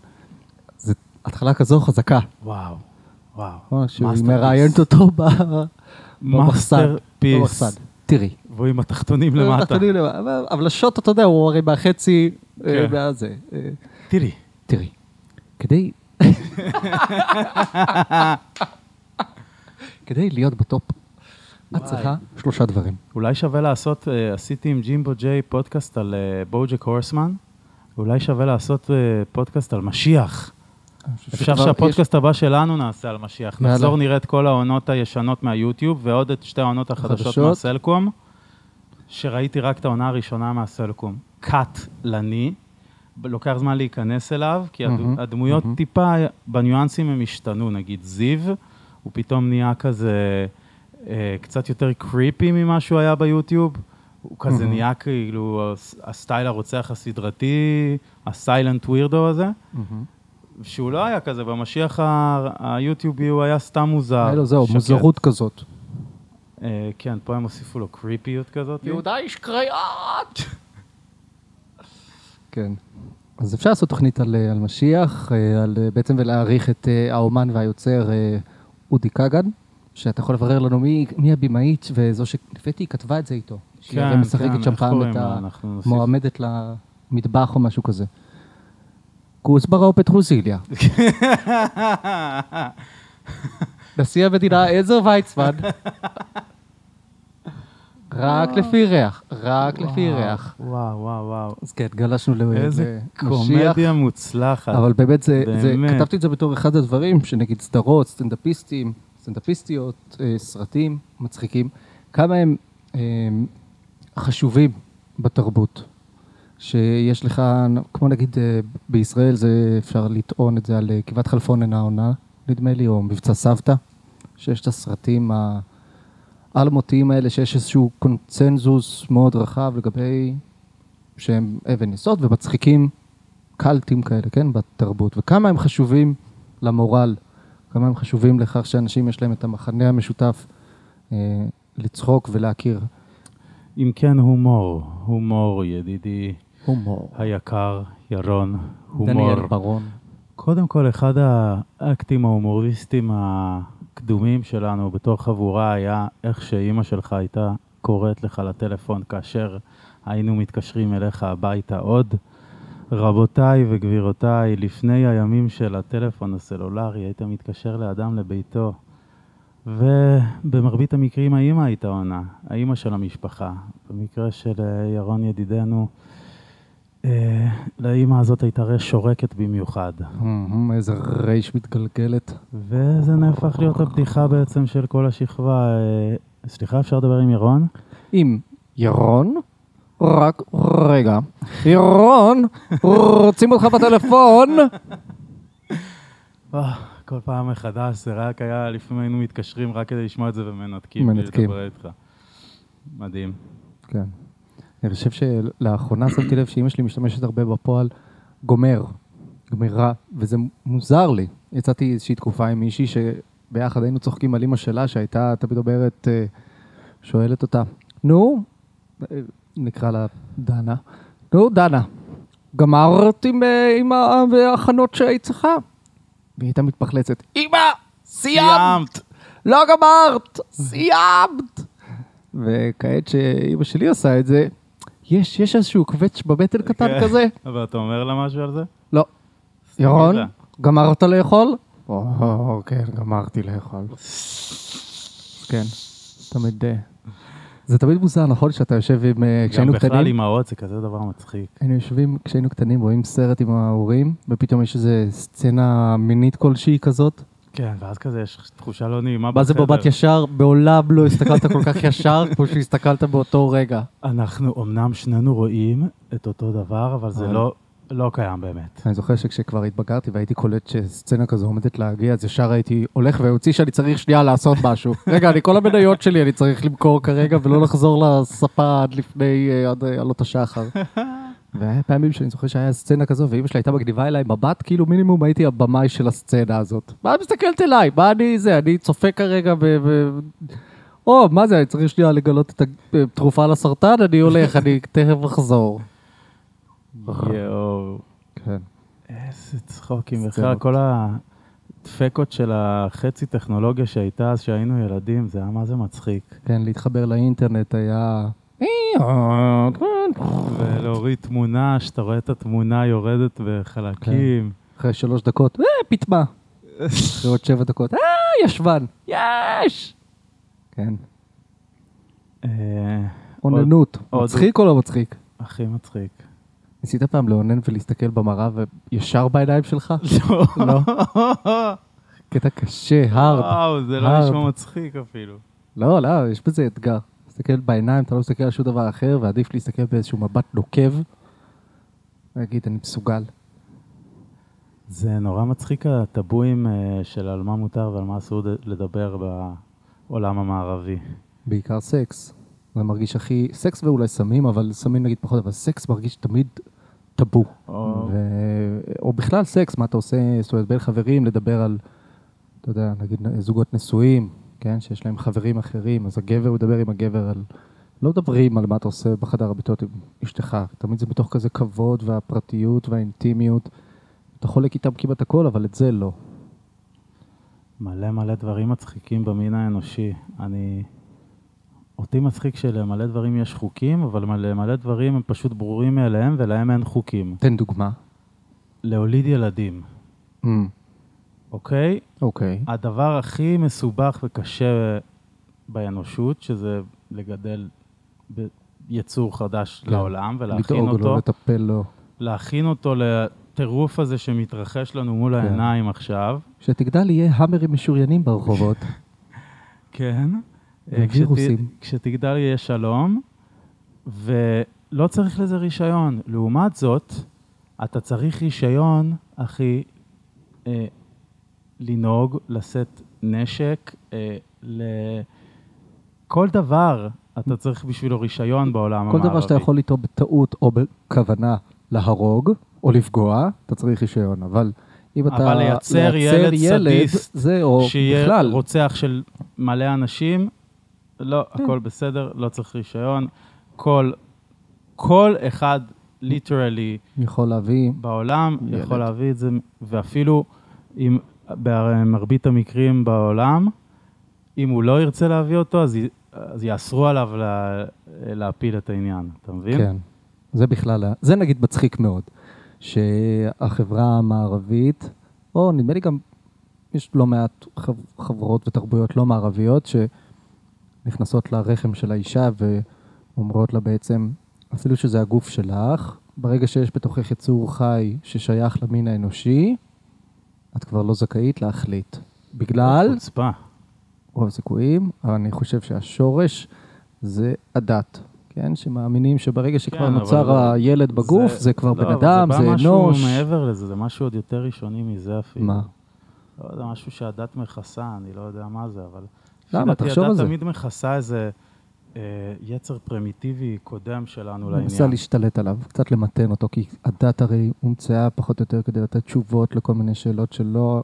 זה התחלה כזו חזקה. וואו, וואו. שהיא. מראיינת אותו במחסן. masterpiece. תראי. והוא עם התחתונים למטה. התחתונים למטה. אבל- השוט, אתה יודע, הוא הרי מהחצי, אה, כן. מהזה. אה, תראי, תראי, כדי... כדי להיות בטופ, את. צריכה שלושה דברים. אולי שווה לעשות, אה, עשיתי עם ג'ימבו ג'יי פודקאסט על בוג'ק הורסמן, אולי שווה לעשות פודקאסט על משיח. אפשר שהפודקאסט הבא שלנו נעשה על משיח. נחזור נראה את כל העונות הישנות מהיוטיוב, ועוד את שתי העונות החדשות. מהסלקום, שראיתי רק את העונה הראשונה מהסלקום. קאט-לני, לוקח זמן להיכנס אליו, כי מהמם, הדמויות מהמם. טיפה, בניואנסים הם השתנו. נגיד זיו, הוא פתאום נהיה כזה אה, קצת יותר קריפי ממה שהוא היה ביוטיוב. הוא כזה מהמם. נהיה כאילו הס- הסטייל הרוצח הסדרתי, הסיילנט ווירדו הזה. מהמם. שהוא לא היה כזה, במשיח היוטיובי הוא היה סתם מוזר. היה לו זהו, שקט. מוזרות כזאת. אה, כן, פה הם הוסיפו לו קריפיות כזאת. איש קריאות! כן. אז אפשר לעשות תוכנית על, אה, על משיח, אה, על בעצם ולהעריך את האומן והיוצר אודי כגן, שאתה יכול לברר לנו מי, מי הבמאית וזו שלפי כתבה את זה איתו. שהיא הרי משחקת שם פעם את. המועמדת למטבח או משהו כזה. כוסברה או פטרוזיליה. נשיא המדינה עזר ויצמן. רק לפי ריח, רק לפי ריח. וואו, וואו, וואו. אז כן, גלשנו ל- איזה למשיח. קומדיה מוצלחת. אבל באמת, זה, זה, באמת. כתבתי את זה בתור אחד הדברים, שנגיד סדרות, סטנדאפיסטים, סטנדאפיסטיות, אה, סרטים מצחיקים, כמה הם אה, חשובים בתרבות. שיש לך, כמו נגיד אה, בישראל, זה אפשר לטעון את זה על אה, גבעת חלפון אינה עונה, נדמה לי, או מבצע סבתא, שיש את הסרטים האלמותיים האלה, שיש איזשהו קונצנזוס מאוד רחב לגבי שהם אבן יסוד ומצחיקים קלטים כאלה, כן, בתרבות, וכמה הם חשובים למורל, כמה הם חשובים לכך שאנשים יש להם את המחנה המשותף אה, לצחוק ולהכיר. אם כן, הומור. הומור, ידידי הומור. היקר, ירון. הומור. דניאל ברון. קודם כל, אחד האקטים ההומוריסטיים הקדומים שלנו בתור חבורה היה איך שאימא שלך הייתה קוראת לך לטלפון כאשר היינו מתקשרים אליך הביתה עוד. רבותיי וגבירותיי, לפני הימים של הטלפון הסלולרי, היית מתקשר לאדם לביתו, ובמרבית המקרים האימא הייתה עונה, האימא של המשפחה. במקרה של ירון ידידנו, לאימא הזאת הייתה רש שורקת במיוחד. איזה רייש מתגלגלת. וזה נהפך להיות הבדיחה בעצם של כל השכבה. אה, סליחה, אפשר לדבר עם ירון? עם ירון, רק רגע. ירון, רוצים אותך בטלפון. אה, כל פעם מחדש, זה רק היה, לפעמים היינו מתקשרים רק כדי לשמוע את זה ומנתקים. מנתקים. מדהים. כן. אני חושב שלאחרונה שמתי לב שאימא שלי משתמשת הרבה בפועל גומר, גמירה, וזה מוזר לי. יצאתי איזושהי תקופה עם מישהי שביחד היינו צוחקים על אימא שלה, שהייתה תמיד אומרת, אה, שואלת אותה, נו, אה, נקרא לה דנה, נו, דנה, גמרת עם, אה, עם ההכנות שהיית צריכה? והיא הייתה מתפחלצת, אמא, סיימת! לא גמרת, סיימת! וכעת שאימא שלי עושה את זה, יש, יש איזשהו קווץ' בבטן קטן כן. כזה? אבל אתה אומר לה משהו על זה? לא. ירון. גמרת לאכול? או, כן, גמרתי לאכול. כן, תמיד... אה, זה תמיד מוזר, נכון? שאתה יושב עם... אה, גם כשהיינו בכלל קטנים, אימהות זה כזה דבר מצחיק. היינו יושבים, כשהיינו קטנים, רואים סרט עם ההורים, ופתאום יש איזו סצנה מינית כלשהי כזאת. כן, ואז כזה יש תחושה לא נעימה מה זה בחדר. מבט ישר? מעולם לא הסתכלת כל כך ישר כמו שהסתכלת באותו רגע. אנחנו אמנם שנינו רואים את אותו דבר, אבל זה לא, לא קיים באמת. אני זוכר שכשכבר התבגרתי והייתי קולט שסצנה כזו עומדת להגיע, אז ישר הייתי הולך והוציא שאני צריך שנייה לעשות משהו. רגע, אני כל המניות שלי אני צריך למכור כרגע ולא לחזור לספה עד לפני, אה, עד אה, עלות השחר. והיה פעמים שאני זוכר שהיה סצנה כזו, ואימא שלי הייתה מגניבה אליי מבט, כאילו מינימום הייתי הבמאי של הסצנה הזאת. מה את מסתכלת אליי? מה אני זה? אני צופה כרגע ב... ב... או, מה זה, אני צריך שנייה לגלות את התרופה לסרטן? אני הולך, אני תכף אחזור. יואו, כן. איזה צחוקים. בכלל, כל הדפקות של החצי טכנולוגיה שהייתה אז שהיינו ילדים, זה היה מה זה מצחיק. כן, להתחבר לאינטרנט היה... ולהוריד תמונה, שאתה רואה את התמונה יורדת בחלקים. אחרי שלוש דקות, אה, פטמה. אחרי עוד שבע דקות, אה, ישבן, יש! כן, אה, אוננות. מצחיק או לא מצחיק? הכי מצחיק. ניסית פעם לאונן ולהסתכל במראה וישר בעיניים שלך? לא. קטע קשה, הרד. וואו, זה לא. נשמע מצחיק אפילו. לא, לא, יש בזה אתגר. תסתכל בעיניים, אתה לא מסתכל על שום דבר אחר, ועדיף להסתכל באיזשהו מבט נוקב. ולהגיד, אני מסוגל. זה נורא מצחיק הטאבואים אה, של על מה מותר ועל מה אסור לדבר בעולם המערבי. בעיקר סקס. זה מרגיש הכי, סקס ואולי סמים, אבל סמים נגיד פחות, אבל סקס מרגיש תמיד טאבו. או- ו... או בכלל סקס, מה אתה עושה, זאת אומרת, בין חברים, לדבר על, אתה יודע, נגיד זוגות נשואים, כן, שיש להם חברים אחרים, אז הגבר מדבר עם הגבר על... לא מדברים על מה אתה עושה בחדר הביטות עם אשתך, תמיד זה בתוך כזה כבוד והפרטיות והאינטימיות. אתה חולק איתם כמעט הכל, אבל את זה לא. מלא מלא דברים מצחיקים במין האנושי. אני... אותי מצחיק שלמלא דברים יש חוקים, אבל מלא מלא דברים הם פשוט ברורים מאליהם ולהם אין חוקים. תן דוגמה. להוליד ילדים, Mm, אוקיי? אוקיי. הדבר הכי מסובך וקשה באנושות, שזה לגדל יצור חדש כן. לעולם ולהכין לדאוג אותו, לו, לטפל לו. להכין אותו לטירוף הזה שמתרחש לנו מול כן. העיניים עכשיו. כשתגדל יהיה האמרים משוריינים ברחובות. כן. ווירוסים. כשת- כשתגדל יהיה שלום, ולא צריך לזה רישיון. לעומת זאת, אתה צריך רישיון, אחי, אה, לנהוג, לשאת נשק, אה, לכל דבר אתה צריך בשבילו רישיון בעולם כל המערבי. דבר שאתה יכול איתו בטעות או בכוונה להרוג או לפגוע, אתה צריך רישיון. אבל אם אתה... אבל לייצר ילד סדיסט, זה, או שיהיה בכלל, רוצח של מלא אנשים, לא, כן. הכל בסדר, לא צריך רישיון. כל, כל אחד, ליטרלי, יכול להביא... בעולם ילד. יכול להביא את זה, ואפילו אם במרבית המקרים בעולם, אם הוא לא ירצה להביא אותו, אז, י- אז יאסרו עליו לה, להפיל את העניין, אתה מבין? כן. זה בכלל, זה נגיד מצחיק מאוד, שהחברה המערבית, או נדמה לי גם, יש לא מעט חב- חברות ותרבויות לא מערביות שנכנסות לרחם של האישה ואומרות לה בעצם, אפילו שזה הגוף שלך, ברגע שיש בתוכך יצור חי ששייך למין האנושי, את כבר לא זכאית להחליט. בגלל, חוצפה. רוב הסיכויים, אבל אני חושב שהשורש זה הדת. כן, שמאמינים שברגע שכבר כן, אבל נוצר זה- הילד בגוף, זה, כבר לא, בן אבל אדם, זה זה בא משהו אנוש. מעבר לזה, זה משהו עוד יותר ראשוני מזה אפילו. מה? לא יודע, משהו שהדת מכסה, אני לא יודע מה זה, אבל... למה? תחשוב על זה. הדת תמיד מכסה איזה יצר פרימיטיבי קודם שלנו הוא ניסה לעניין. להשתלט עליו, קצת למתן אותו, כי הדת הרי הומצאה פחות או יותר כדי לתת תשובות לכל מיני שאלות שלא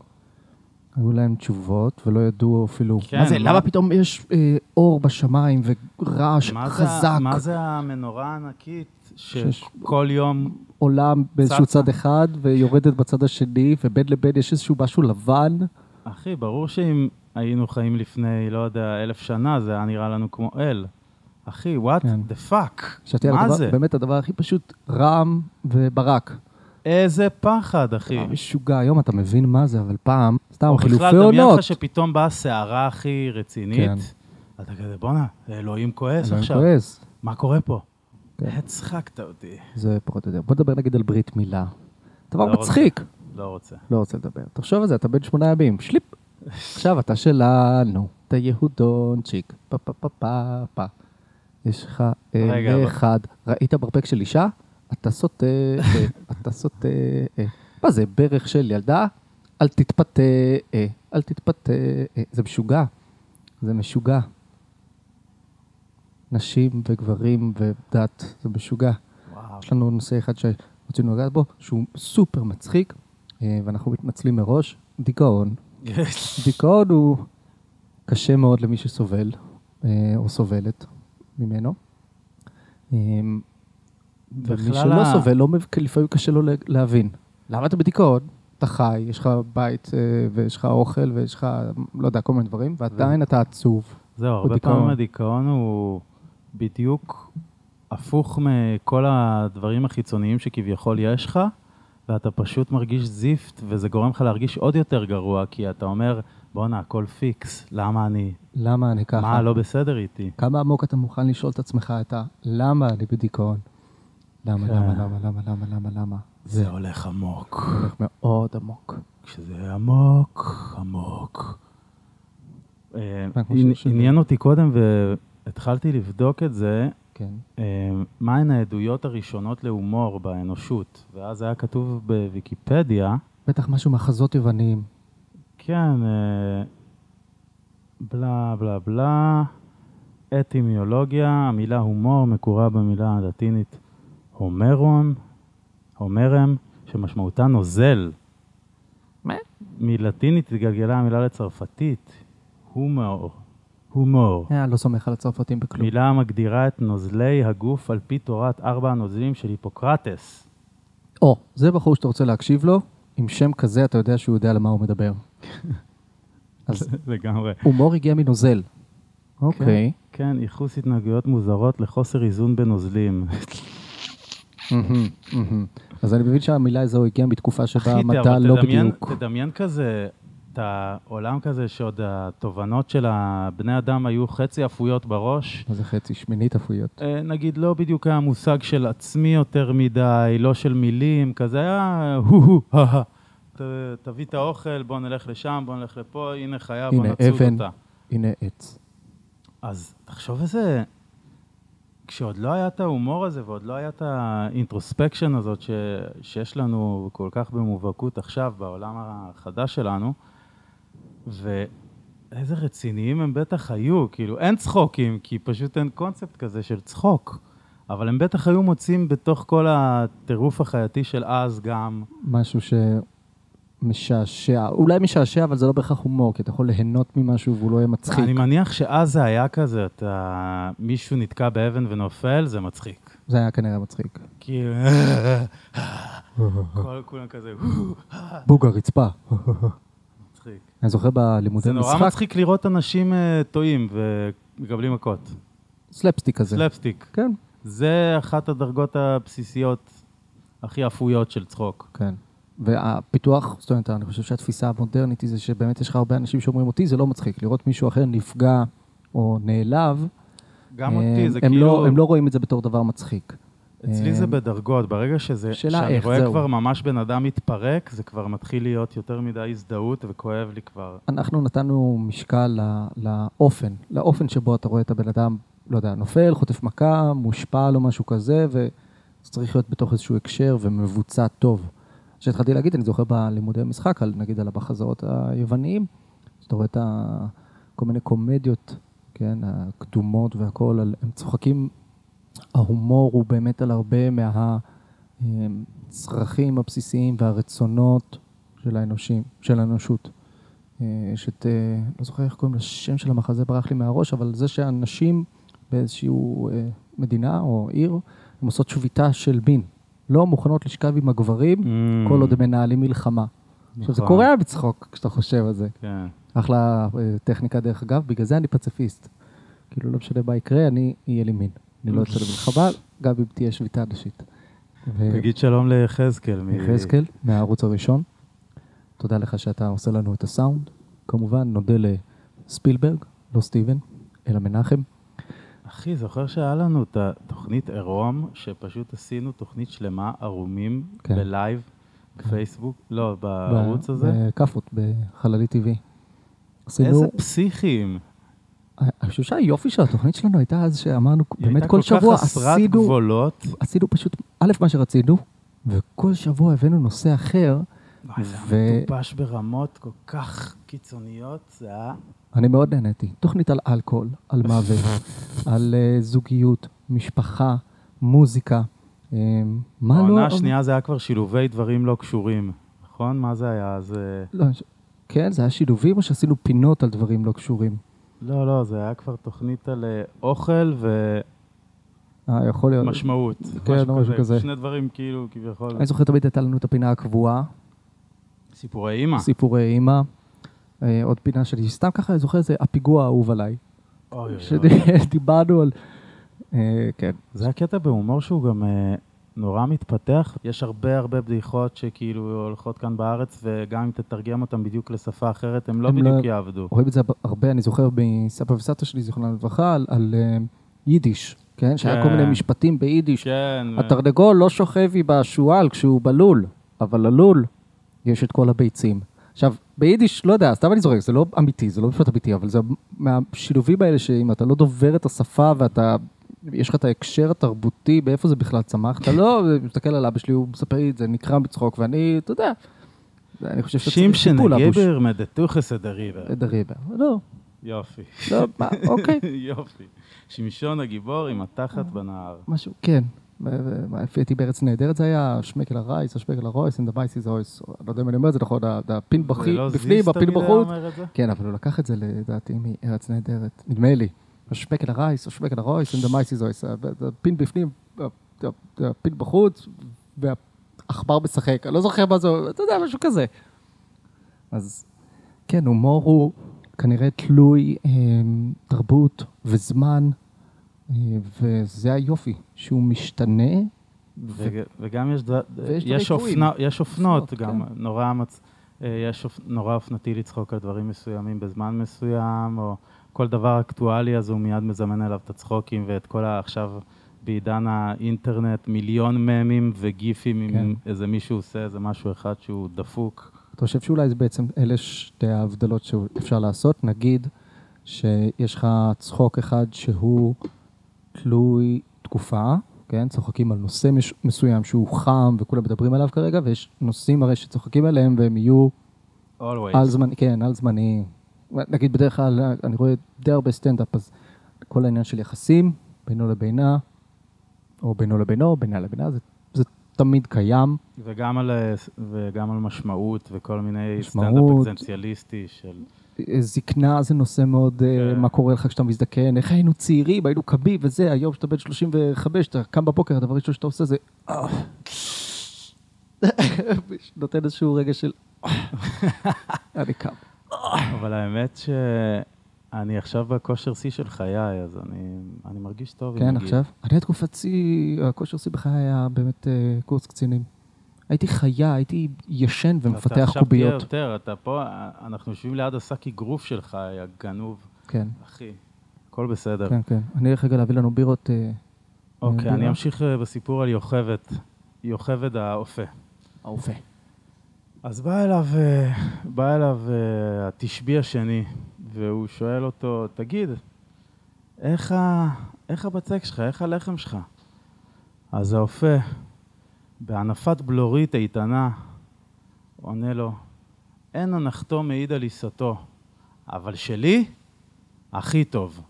היו להם תשובות, ולא ידעו אפילו, כן, מה זה, מה- למה פתאום יש אה, אור בשמיים ורעש מה זה חזק, מה זה המנורה הענקית שכל יום... עולה באיזשהו. צד אחד ויורדת בצד השני, ובין לבין יש איזשהו משהו לבן? אחי, ברור שאם היינו חיים לפני, לא יודע, אלף שנה, זה היה נראה לנו כמו אל. אחי, what כן. the fuck? מה הדבר, זה? באמת הדבר הכי פשוט, רעם וברק. איזה פחד, אחי. משוגע, היום אתה מבין מה זה, אבל פעם, סתם חילופי בכלל, דמיין עונות. לך שפתאום באה סערה הכי רצינית. כן. אתה כזה, בואנה, אלוהים כועס אלוהים עכשיו. כועס. מה קורה פה? כן. הצחקת אותי. זה פחות או יותר. בוא נדבר נגיד על ברית מילה. דבר לא רוצה. מצחיק. לא רוצה. לא רוצה לדבר. תחשוב על זה, אתה בן שמונה ימים, שליפ. עכשיו אתה שלנו, אתה יהודונצ'יק, פה פה פה פה פה. יש לך רגע, אל אבל- אחד. ראית מרפק של אישה? אתה סוטה, אה, אתה סוטה. אה. מה זה, ברך של ילדה? אל תתפתה, אה, אל תתפתה. אה. זה משוגע. זה משוגע. נשים וגברים ודת, זה משוגע. וואו. יש לנו נושא אחד שרצינו לגעת בו, שהוא סופר מצחיק, אה, ואנחנו מתנצלים מראש, דיכאון. דיכאון הוא קשה מאוד למי שסובל, אה, או סובלת ממנו. אה, ומי שלא ה- סובל, לא, לפעמים קשה לו לה- להבין. למה אתה בדיכאון? אתה חי, יש לך בית, אה, ויש לך אוכל, ויש לך, לא יודע, כל מיני דברים, ועדיין אתה עצוב. זהו, הרבה דיכאון. פעמים הדיכאון הוא בדיוק הפוך מכל הדברים החיצוניים שכביכול יש לך, ואתה פשוט מרגיש זיפט, וזה גורם לך להרגיש עוד יותר גרוע, כי אתה אומר, בואנה, הכל פיקס, למה אני, למה אני ככה? מה לא בסדר איתי? כמה עמוק אתה מוכן לשאול את עצמך את ה... למה אני בדיכאון? למה, כן. למה, למה, למה, למה, למה, למה? זה הולך עמוק. זה הולך מאוד עמוק. כשזה עמוק, עמוק. אה, עניין אותי קודם, והתחלתי לבדוק את זה, כן. אה, מהן העדויות הראשונות להומור באנושות. ואז היה כתוב בוויקיפדיה, בטח משהו מחזות יווניים. כן, אה, בלה בלה בלה, אטימיולוגיה, המילה הומור מקורה במילה הלטינית הומרון, הומרם, שמשמעותה נוזל. מה? מלטינית התגלגלה המילה לצרפתית, הומור, הומור. אה, לא סומך על הצרפתים בכלום. מילה המגדירה את נוזלי הגוף על פי תורת ארבע הנוזלים של היפוקרטס. או, זה בחור שאתה רוצה להקשיב לו, עם שם כזה אתה יודע שהוא יודע על מה הוא מדבר. אז לגמרי. הומור הגיע מנוזל. אוקיי. כן, ייחוס התנהגויות מוזרות לחוסר איזון בנוזלים. אז אני מבין שהמילה הזו הגיעה מתקופה שבה המדע לא בדיוק. תדמיין כזה, את העולם כזה שעוד התובנות של הבני אדם היו חצי אפויות בראש. מה זה חצי? שמינית אפויות. אה, נגיד, לא בדיוק היה מושג של עצמי יותר מדי, לא של מילים, כזה היה הו-הו, הא-הא. ת- תביא את האוכל, בוא נלך לשם, בוא נלך לפה, הנה חיה, בוא נצוד אבן. אותה. הנה עץ. אז תחשוב איזה... כשעוד לא היה את ההומור הזה ועוד לא היה את האינטרוספקשן הזאת ש... שיש לנו כל כך במובהקות עכשיו בעולם החדש שלנו, ואיזה רציניים הם בטח היו, כאילו אין צחוקים, כי פשוט אין קונספט כזה של צחוק, אבל הם בטח היו מוצאים בתוך כל הטירוף החייתי של אז גם, משהו שמשעשע, אולי משעשע, אבל זה לא בהכרח הומור, כי אתה יכול ליהנות ממשהו והוא לא יהיה מצחיק. אני מניח שאז זה היה כזה, אתה... מישהו נתקע באבן ונופל, זה מצחיק. זה היה כנראה מצחיק. כאילו, כל- כולם כזה, בוג הרצפה. מצחיק. אני זוכר בלימודי זה נורא משחק, מצחיק לראות אנשים אה, טועים ומקבלים מכות. סלפסטיק כזה. סלפסטיק. כן, זה אחת הדרגות הבסיסיות הכי אפויות של צחוק. כן. והפיתוח, זאת אומרת, אני חושב שהתפיסה המודרנית היא זה שבאמת יש לך הרבה אנשים שאומרים אותי, זה לא מצחיק. לראות מישהו אחר נפגע או נעלב, גם אה, אותי, זה הם כאילו... לא, הם לא רואים את זה בתור דבר מצחיק. אצלי זה אה, בדרגות, ברגע שזה, שאני איך, רואה זהו. כבר ממש בן אדם מתפרק, זה כבר מתחיל להיות יותר מדי הזדהות וכואב לי כבר. אנחנו נתנו משקל ל- לאופן, לאופן שבו אתה רואה את הבן אדם, לא יודע, נופל, חוטף מכה, מושפל או משהו כזה, וזה צריך להיות בתוך איזשהו הקשר ומבוצע טוב. כשהתחלתי להגיד, אני זוכר בלימודי משחק, על, נגיד על המחזאות היווניים, שאתה רואה את ה... כל מיני קומדיות, כן, הקדומות והכול, על, הם צוחקים, ההומור הוא באמת על הרבה מהצרכים הבסיסיים והרצונות של האנושים, של האנושות. אה, יש את, אה, לא זוכר איך קוראים לשם של המחזה, ברח לי מהראש, אבל זה שאנשים באיזושהי אה, מדינה או עיר, הן עושות שביתה של מין. לא מוכנות לשכב עם הגברים, Mm, כל עוד הם מנהלים מלחמה. עכשיו, זה נכון. קורע בצחוק כשאתה חושב על זה. כן. אחלה אה, טכניקה, דרך אגב, בגלל זה אני פציפיסט. כאילו, לא משנה מה יקרה, אני אהיה לי מין. אני לא יוצא למלחמה, גם אם תהיה שביתה נשית. ו- תגיד שלום ליחזקאל. מ- יחזקאל, מהערוץ הראשון. תודה לך שאתה עושה לנו את הסאונד. כמובן, נודה לספילברג, לא סטיבן, אלא מנחם. אחי, זוכר שהיה לנו את התוכנית עירום, שפשוט עשינו תוכנית שלמה, ערומים, כן. בלייב, בפייסבוק, לא, בערוץ ב- הזה? בכאפות, בחללי טבעי. עשינו, איזה פסיכים. אני חושב שהיופי של התוכנית שלנו הייתה אז שאמרנו, היא באמת הייתה כל שבוע כל כך חסרת עשינו, גבולות. עשינו פשוט, א', מה שרצינו, וכל שבוע הבאנו נושא אחר. וואי, זה היה מטופש ברמות כל כך קיצוניות, זה היה... אני מאוד נהניתי. תוכנית על אלכוהול, על מוות, על uh, זוגיות, משפחה, מוזיקה. Um, מה לא... העונה השנייה זה היה כבר שילובי דברים לא קשורים, נכון? מה זה היה? אז... אה, לא, כן, זה היה שילובים או שעשינו פינות על דברים לא קשורים? לא, לא, זה היה כבר תוכנית על אה, אוכל אה, יכול להיות. ומשמעות. כן, או משהו כזה. שני דברים כאילו, כביכול. אני זוכר תמיד הייתה לנו את הפינה הקבועה, סיפורי אימא. סיפורי אימא. אה, עוד פינה שלי, סתם ככה, אני זוכר, זה הפיגוע האהוב עליי. אוי, אוי, אוי. שדיברנו על... אה, כן. זה הקטע בהומור שהוא גם אה, נורא מתפתח. יש הרבה הרבה בדיחות שכאילו הולכות כאן בארץ, וגם אם תתרגם אותן בדיוק לשפה אחרת, הם לא הם לא- בדיוק יעבדו. רואים את זה הרבה, אני זוכר מסבא וסבתא שלי, זיכרונם לברכה, על, על אה, יידיש, כן? שהיה כל כן. מיני משפטים ביידיש. כן. התרנגול לא שוכב עם השועל כשהוא בלול, אבל ללול יש את כל הביצים. עכשיו, ביידיש, לא יודע, סתם אני זורק, זה לא אמיתי, זה לא משפט אמיתי, אבל זה מהשילובים האלה שאם אתה לא דובר את השפה ואתה, יש לך את ההקשר התרבותי, באיפה זה בכלל צמח, אתה לא מסתכל על אבא שלי, הוא מספר לי את זה, נקרע בצחוק, ואני, אתה יודע, אני חושב שאתה צריך שימשן טיפול, אבוש. גבר מדתוכס אדריבר. דריבר. לא, יופי. לא, מה, אוקיי. יופי. שמשון הגיבור עם התחת בנהר. משהו, כן. דעתי בארץ נהדרת זה היה שמקל הרייס, השמקל הרויס, the vice is always, אני לא יודע אם אני אומר את זה נכון, הפין בכי- לא בפנים, הפין בחוץ. כן, אבל הוא לקח את זה לדעתי מארץ נהדרת, נדמה לי. השמקל הרייס, השמקל הרויס, vice is always, הפין בפנים, הפין בחוץ, והעכבר משחק, אני לא זוכר מה זה, אתה יודע, משהו כזה. אז כן, הומור הוא כנראה תלוי אה, תרבות וזמן, אה, וזה היופי, שהוא משתנה. ו- וגם יש, ד... ויש יש, דברים אופנה, יש אופנות אופנות, גם, כן. נורא, מצ... אה, יש אופ... נורא אופנתי לצחוק על דברים מסוימים בזמן מסוים, או כל דבר אקטואלי, אז הוא מיד מזמן אליו את הצחוקים ואת כל ה... עכשיו, בעידן האינטרנט, מיליון ממים וגיפים, כן. אם איזה מישהו עושה איזה משהו אחד שהוא דפוק. אתה חושב שאולי זה בעצם אלה שתי ההבדלות שאפשר לעשות? נגיד שיש לך צחוק אחד שהוא תלוי תקופה, כן? צוחקים על נושא מש- מסוים שהוא חם וכולם מדברים עליו כרגע, ויש נושאים הרי שצוחקים עליהם והם יהיו always. על זמני, כן, על זמני. נגיד בדרך כלל, אני רואה די הרבה סטנדאפ, אז כל העניין של יחסים, בינו לבינה, או בינו לבינו, בינה לבינה, זה, זה תמיד קיים. וגם על, וגם על משמעות וכל מיני משמעות. סטנדאפ אקזנציאליסטי של... זקנה זה נושא מאוד, אה, כן. מה קורה לך כשאתה מזדקן, איך היינו צעירים, היינו קמים וזה, היום כשאתה בן 35, אתה קם בבוקר, הדבר הראשון שאתה עושה זה... נותן איזשהו רגע של... אני קם. אבל האמת שאני עכשיו בכושר שיא של חיי, אז אני, אני מרגיש טוב. כן. עכשיו? אני התקופת שיא, הכושר שיא בחיי היה באמת אה, קורס קצינים. הייתי חיה, הייתי ישן אתה ומפתח עכשיו תהיה קוביות. יותר, אתה פה, אנחנו יושבים ליד השק אגרוף שלך, יא גנוב. כן, אחי, הכל בסדר. כן, כן. אני אלך רגע להביא לנו בירות אה, אוקיי, בירה? אני אמשיך אה, בסיפור על יוכבד, יוכבד האופה. האופה. אז בא אליו, אה, בא אליו אה, התשבי השני, והוא שואל אותו, תגיד, איך, ה... איך הבצק שלך, איך הלחם שלך? אז האופה, בהנפת בלורית איתנה, עונה לו, אין הנחתו מעיד על עיסתו, אבל שלי, הכי טוב.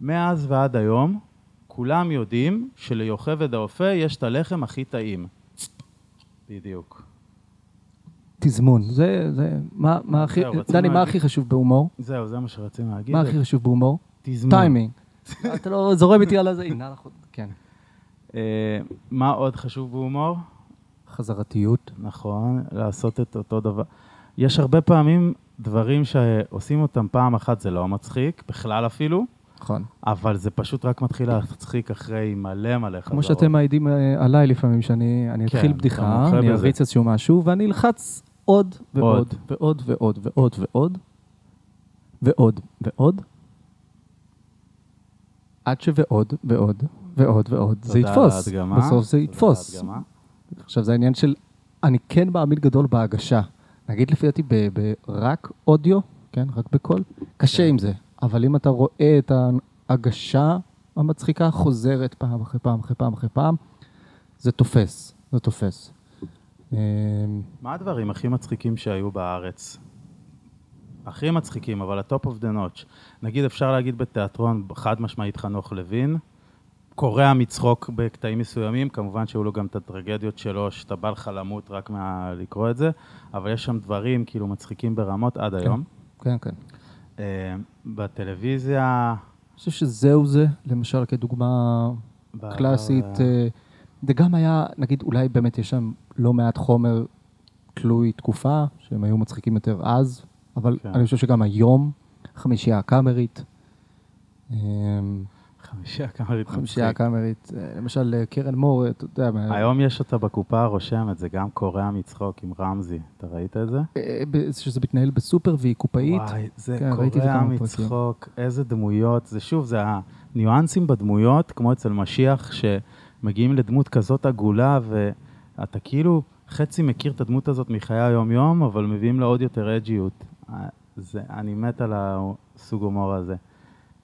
מאז ועד היום, כולם יודעים שליוכבד האופה יש את הלחם הכי טעים. בדיוק. תזמון. זה, זה, מה, מה הכי, דני, מה הכי חשוב בהומור? זהו, זה מה שרצינו להגיד. מה הכי חשוב בהומור? תזמון. טיימינג. אתה לא זורם איתי על הזה, הנה כן. אה, מה עוד חשוב בהומור? חזרתיות. נכון, לעשות את אותו דבר. יש הרבה פעמים דברים שעושים אותם פעם אחת, זה לא מצחיק, בכלל אפילו, נכון. אבל זה פשוט רק מתחיל להצחיק אחרי מלא מלא חזרות. כמו שאתם מעידים אה, עליי לפעמים, שאני אני כן, אתחיל בדיחה, אני. אריץ איזשהו משהו, ואני אלחץ עוד ועוד, ועוד ועוד ועוד ועוד, ועוד ועוד, עד שוועוד ועוד ועוד ועוד, זה תודה על יתפוס. ההדגמה, בסוף זה יתפוס. עכשיו, זה העניין של, אני כן מאמין גדול בהגשה. נגיד לפי דעתי, רק אודיו, כן, רק בקול, קשה כן. עם זה. אבל אם אתה רואה את ההגשה המצחיקה חוזרת פעם אחרי פעם אחרי פעם אחרי פעם, זה תופס, זה תופס. אמ, מה הדברים הכי מצחיקים שהיו בארץ? הכי מצחיקים, אבל ה top of the notch. נגיד, אפשר להגיד בתיאטרון, חד משמעית חנוך לוין, קורע מצחוק בקטעים מסוימים, כמובן שהיו לו גם את הטרגדיות שלו, שאתה בא לך למות רק מלקרוא את זה, אבל יש שם דברים כאילו מצחיקים ברמות עד היום. כן, כן. אה, בטלוויזיה... אני חושב שזהו זה, למשל כדוגמה קלאסית. אה, זה גם היה, נגיד, אולי באמת יש שם לא מעט חומר תלוי תקופה, שהם היו מצחיקים יותר אז, אבל כן. אני חושב שגם היום, חמישייה הקאמרית, אה, חמישייה קאמרית חמישייה מצחיק. הקאמרית, אה, למשל אה, קרן מור, אתה יודע, היום יש אותה בקופה הרושמת, זה גם קורע מצחוק עם רמזי. אתה ראית את זה? אה, שזה מתנהל בסופר והיא קופאית. וואי, זה כן, קורע. מצחוק, איזה דמויות. זה שוב, זה הניואנסים בדמויות, כמו אצל משיח, שמגיעים לדמות כזאת עגולה, ואתה כאילו חצי מכיר את הדמות הזאת מחיי היום-יום, אבל מביאים לה עוד יותר אג'יות. אה, זה, אני מת על הסוג הומור הזה.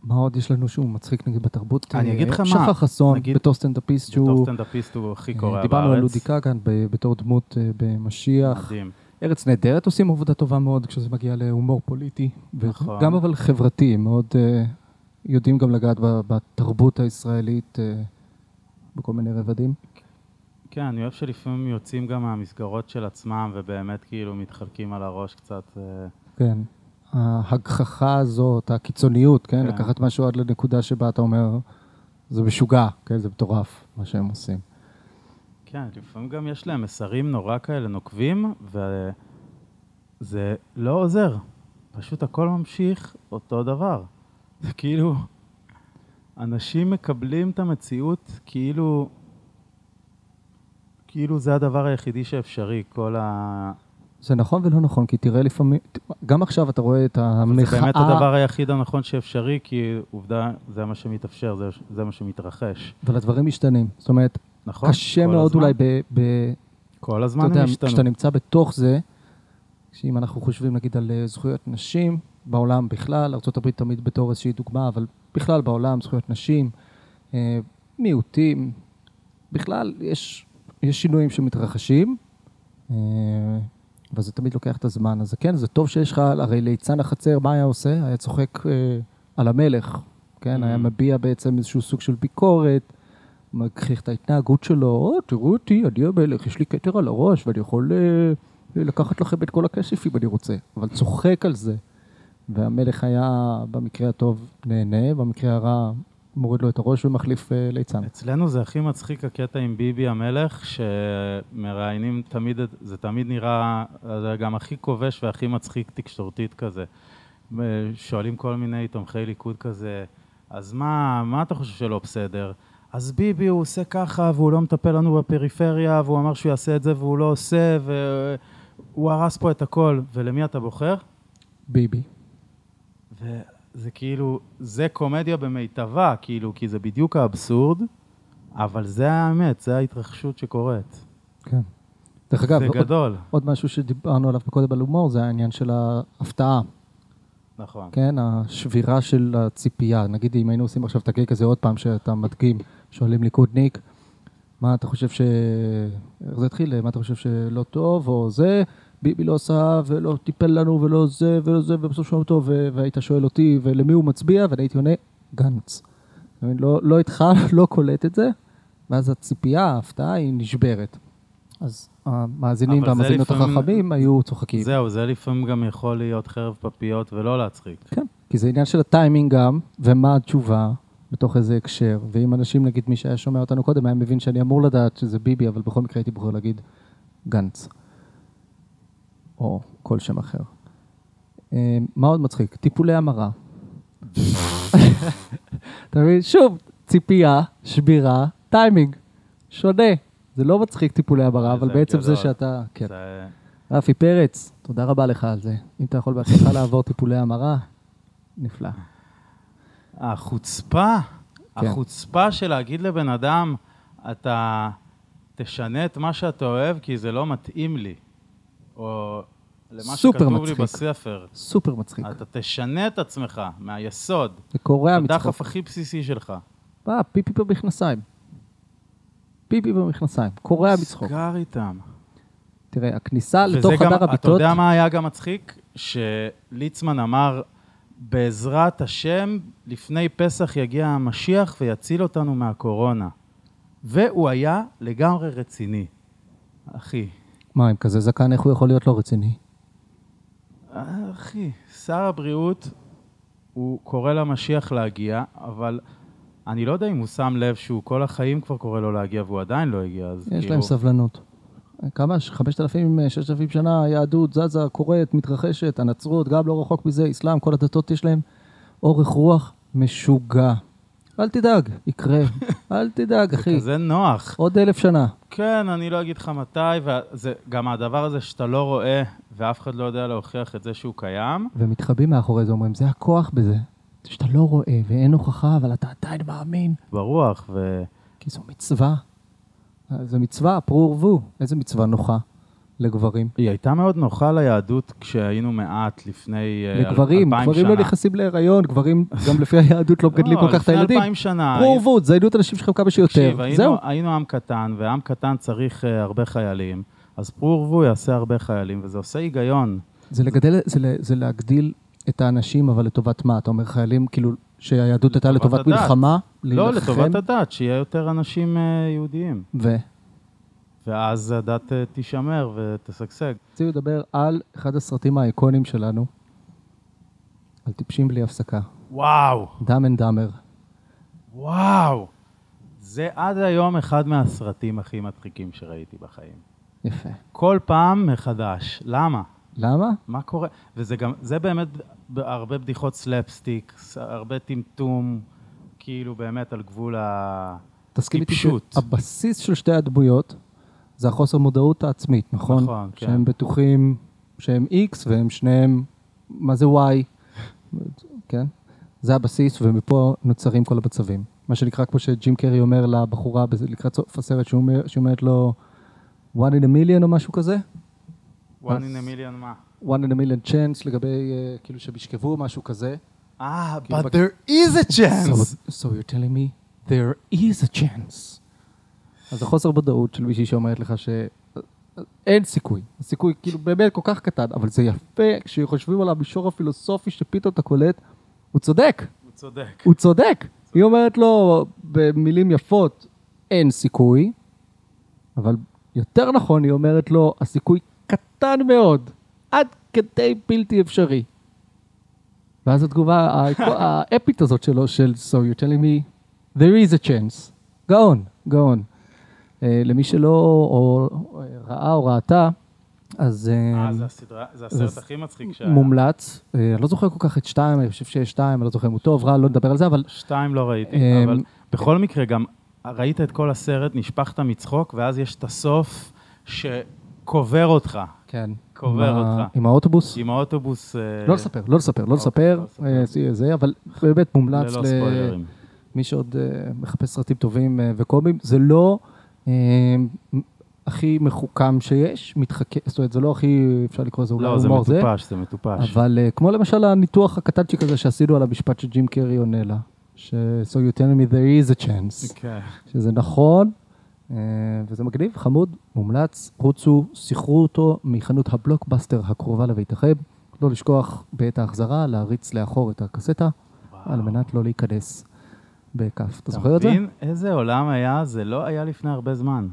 מה עוד יש לנו שהוא מצחיק נגיד בתרבות? אני אה, אגיד לך מה, שחר חסון, נגיד- בתור סטנדאפיסט בתור שהוא... סטנדאפיסט הוא הכי אה, קורע בארץ. דיברנו על לודי כגן ב- בתור דמות אה, במשיח. מדהים. ארץ נהדרת עושים עבודה טובה מאוד כשזה מגיע להומור פוליטי. נכון. גם אבל חברתי, מאוד אה, יודעים גם לגעת בתרבות הישראלית אה, בכל מיני רבדים. כן, אני אוהב שלפעמים יוצאים גם מהמסגרות של עצמם, ובאמת כאילו מתחלקים על הראש קצת. אה, כן. ההגחכה הזאת, הקיצוניות, כן? כן. לקחת משהו עד לנקודה שבה אתה אומר, זה משוגע, כן? זה מטורף, מה שהם עושים. כן, לפעמים גם יש להם מסרים נורא כאלה נוקבים, וזה לא עוזר. פשוט הכל ממשיך אותו דבר. זה כאילו, אנשים מקבלים את המציאות כאילו, כאילו זה הדבר היחידי שאפשרי, כל ה... זה נכון ולא נכון, כי תראה לפעמים, גם עכשיו אתה רואה את המחאה... זה באמת הדבר היחיד הנכון שאפשרי, כי עובדה, זה מה שמתאפשר, זה, זה מה שמתרחש. אבל הדברים משתנים. זאת אומרת, נכון? קשה מאוד הזמן. אולי ב... ב כל הזמן יודע, הם השתנו. כשאתה נמצא בתוך זה, שאם אנחנו חושבים נגיד על אה, זכויות נשים בעולם בכלל, ארה"ב תמיד בתור איזושהי דוגמה, אבל בכלל בעולם, זכויות נשים, אה, מיעוטים, בכלל יש, יש שינויים שמתרחשים, אה, אבל זה תמיד לוקח את הזמן. אז כן, זה טוב שיש לך, הרי ליצן החצר, מה היה עושה? היה צוחק אה, על המלך, כן? היה Mhm. מביע בעצם איזשהו סוג של ביקורת. מגחיך את ההתנהגות שלו, או, תראו אותי, אני המלך, יש לי כתר על הראש, ואני יכול אה, לקחת לכם את כל הכסף אם אני רוצה. אבל צוחק על זה. והמלך היה, במקרה הטוב, נהנה, במקרה הרע, מוריד לו את הראש ומחליף אה, ליצן. אצלנו זה הכי מצחיק הקטע עם ביבי המלך, שמראיינים תמיד, זה תמיד נראה, זה גם הכי כובש והכי מצחיק תקשורתית כזה. שואלים כל מיני תומכי ליכוד כזה, אז מה, מה אתה חושב שלא בסדר? אז ביבי הוא עושה ככה, והוא לא מטפל לנו בפריפריה, והוא אמר שהוא יעשה את זה והוא לא עושה, והוא הרס פה את הכל. ולמי אתה בוחר? ביבי. זה כאילו, זה קומדיה במיטבה, כאילו, כי זה בדיוק האבסורד, אבל זה האמת, זה ההתרחשות שקורית. כן. דרך אגב, זה עוד, גדול. עוד משהו שדיברנו עליו קודם על הומור, זה העניין של ההפתעה, נכון. כן? השבירה של הציפייה. נגיד, אם היינו עושים עכשיו את הגיג הזה עוד פעם, שאתה מדגים, שואלים ליכודניק, מה אתה חושב ש... איך זה התחיל? מה אתה חושב שלא טוב, או זה? ביבי לא עשה, ולא טיפל לנו, ולא זה, ולא זה, ובסוף שומעים אותו, והיית שואל אותי, ולמי הוא מצביע, ואני הייתי עונה, גנץ. לא, לא איתך, לא קולט את זה, ואז הציפייה, ההפתעה, היא נשברת. אז המאזינים והמאזינות לפעמים- החכמים היו צוחקים. זהו, זה לפעמים גם יכול להיות חרב פפיות ולא להצחיק. כן, כי זה עניין של הטיימינג גם, ומה התשובה בתוך איזה הקשר. ואם אנשים, נגיד מי שהיה שומע אותנו קודם, היה מבין שאני אמור לדעת שזה ביבי, אבל בכל מקרה הייתי בוחר להגיד גנץ. או כל שם אחר. אה, מה עוד מצחיק? טיפולי המרה. אתה מבין? שוב, ציפייה, שבירה, טיימינג. שונה. זה לא מצחיק טיפולי המרה, אבל בעצם זה. שאתה... כן. רפי פרץ, תודה רבה לך על זה. אם אתה יכול בהצלחה לעבור טיפולי המרה, נפלא. החוצפה, כן. החוצפה של להגיד לבן אדם, אתה תשנה את מה שאתה אוהב כי זה לא מתאים לי, או למה סופר שכתוב מצחיק. לי בספר. סופר מצחיק. אתה תשנה את עצמך מהיסוד, זה קורע מצחוק. הדחף הכי בסיסי שלך. אה, פיפי במכנסיים. פיפי במכנסיים. קורע מצחוק. סגר איתם. תראה, הכניסה לתוך גם, חדר אתה הביטות, יודע מה היה גם מצחיק? שליצמן אמר, בעזרת השם, לפני פסח יגיע המשיח ויציל אותנו מהקורונה. והוא היה לגמרי רציני. אחי, מה, עם כזה זקן, איך הוא יכול להיות לא רציני? אחי, שר הבריאות, הוא קורא למשיח להגיע, אבל אני לא יודע אם הוא שם לב שהוא כל החיים כבר קורא לו להגיע והוא עדיין לא הגיע, אז יש להם סבלנות. כמה? ש- 5,000, 6,000 שנה, היהדות זזה, קורית, מתרחשת, הנצרות, גם לא רחוק מזה, אסלאם, כל הדתות יש להם אורך רוח משוגע. אל תדאג, יקרה. אל תדאג, זה אחי. כזה נוח. עוד אלף שנה. כן, אני לא אגיד לך מתי, וזה גם הדבר הזה שאתה לא רואה, ואף אחד לא יודע להוכיח את זה שהוא קיים. ומתחבאים מאחורי זה, אומרים, זה הכוח בזה. שאתה לא רואה ואין הוכחה, אבל אתה עדיין מאמין. ברוח, ו... כי זו מצווה. זו מצווה, פרו ורבו. איזה מצווה נוחה לגברים. היא הייתה מאוד נוחה ליהדות כשהיינו מעט לפני אה, אל- לגברים, אלפיים גברים שנה. לא נכנסים להיריון, גברים גם לפי היהדות לא מגדלים כל כך את הילדים. לפני אלפיים שנה. פרו ורבו, תזיינו את הנשים שלכם כמה שיותר. זהו. היינו עם קטן, ועם קטן צריך uh, הרבה חיילים, אז פרו ורבו יעשה הרבה חיילים, וזה עושה היגיון. זה לגדל, זה, ל- זה להגדיל את האנשים, אבל לטובת מה? אתה אומר חיילים, כאילו, שהיהדות הייתה לטובת הדת. מלחמה? לא, להילחם, לטובת הדת, שיהיה יותר אנשים uh, יהודיים. ו... ואז הדת אה, תישמר ותשגשג. רציתי לדבר על אחד הסרטים האיקונים שלנו, על טיפשים בלי הפסקה. וואו, Dumb and Dumber. וואו. זה עד היום אחד מהסרטים הכי מצחיקים שראיתי בחיים. יפה. כל פעם מחדש. למה? למה? מה קורה? וזה גם, זה באמת הרבה בדיחות סלפסטיק, הרבה טמטום, כאילו באמת על גבול ה... תסכים איתי. שהבסיס של שתי הדמויות זה החוסר מודעות העצמית, נכון? נכון, כן. שהם בטוחים שהם X והם שניהם, מה זה Y, כן? זה הבסיס, ומפה נוצרים כל המצבים. מה שנקרא, כמו שג'ים קרי אומר לבחורה לקראת סוף הסרט, שהוא אומר- שהיא אומרת לו, one in a million או משהו כזה? one in a million מה? one in a million chance לגבי, אה, כאילו שהם ישכבו, משהו כזה. אה, כאילו, but there is a chance! So, so you're telling me there is a chance. אז החוסר ודאות של מישהי שאומרת לך שאין סיכוי. הסיכוי כאילו באמת כל כך קטן, אבל זה יפה כשחושבים על המישור הפילוסופי שפתאום אתה קולט, הוא צודק, הוא צודק. הוא צודק. היא אומרת לו במילים יפות, אין סיכוי, אבל יותר נכון, היא אומרת לו, הסיכוי קטן מאוד, עד כדי בלתי אפשרי. ואז התגובה האפית הזאת שלו, של So you're telling me there is a chance. גאון, גאון. למי שלא או, או, ראה או ראתה, אז אה, אה, זה הסדרה, זה הסרט הכי מצחיק שהיה. מומלץ. אה, אני לא זוכר כל כך את שתיים, אני חושב שיש שתיים, אני לא זוכר אם הוא טוב, רע, לא נדבר על זה, אבל שתיים לא ראיתי, אבל בכל מקרה גם ראית את כל הסרט, נשפכת מצחוק, ואז יש את הסוף שקובר אותך. כן. קובר אותך. עם האוטובוס? עם האוטובוס... אה, לא לספר, לא לספר, לא אוקיי, לספר, לא. אה, זה- אבל באמת מומלץ ללא ל- ספוילרים. מי שעוד אה, מחפש סרטים טובים אה, וקומיים. זה לא אה, הכי מחוכם שיש, מתחכה, זאת אומרת, זה לא הכי, אפשר לקרוא לזה אולי לא, זה הומור זה, מטופש, זה מטופש. אבל אה, כמו למשל הניתוח הקטנצ'יק הזה שעשינו על המשפט שג'ים קרי עונה לה, ש- So you tell me there is a chance. כן. שזה נכון, אה, וזה מגניב, חמוד, מומלץ, רוצו, שכרו אותו מחנות הבלוקבאסטר הקרובה לביתכם. לא לשכוח בעת ההחזרה להריץ לאחור את הקסטה, על מנת לא להיקנס בכסף. אתה זוכר את זה? מבין איזה עולם היה? זה לא היה לפני הרבה זמן.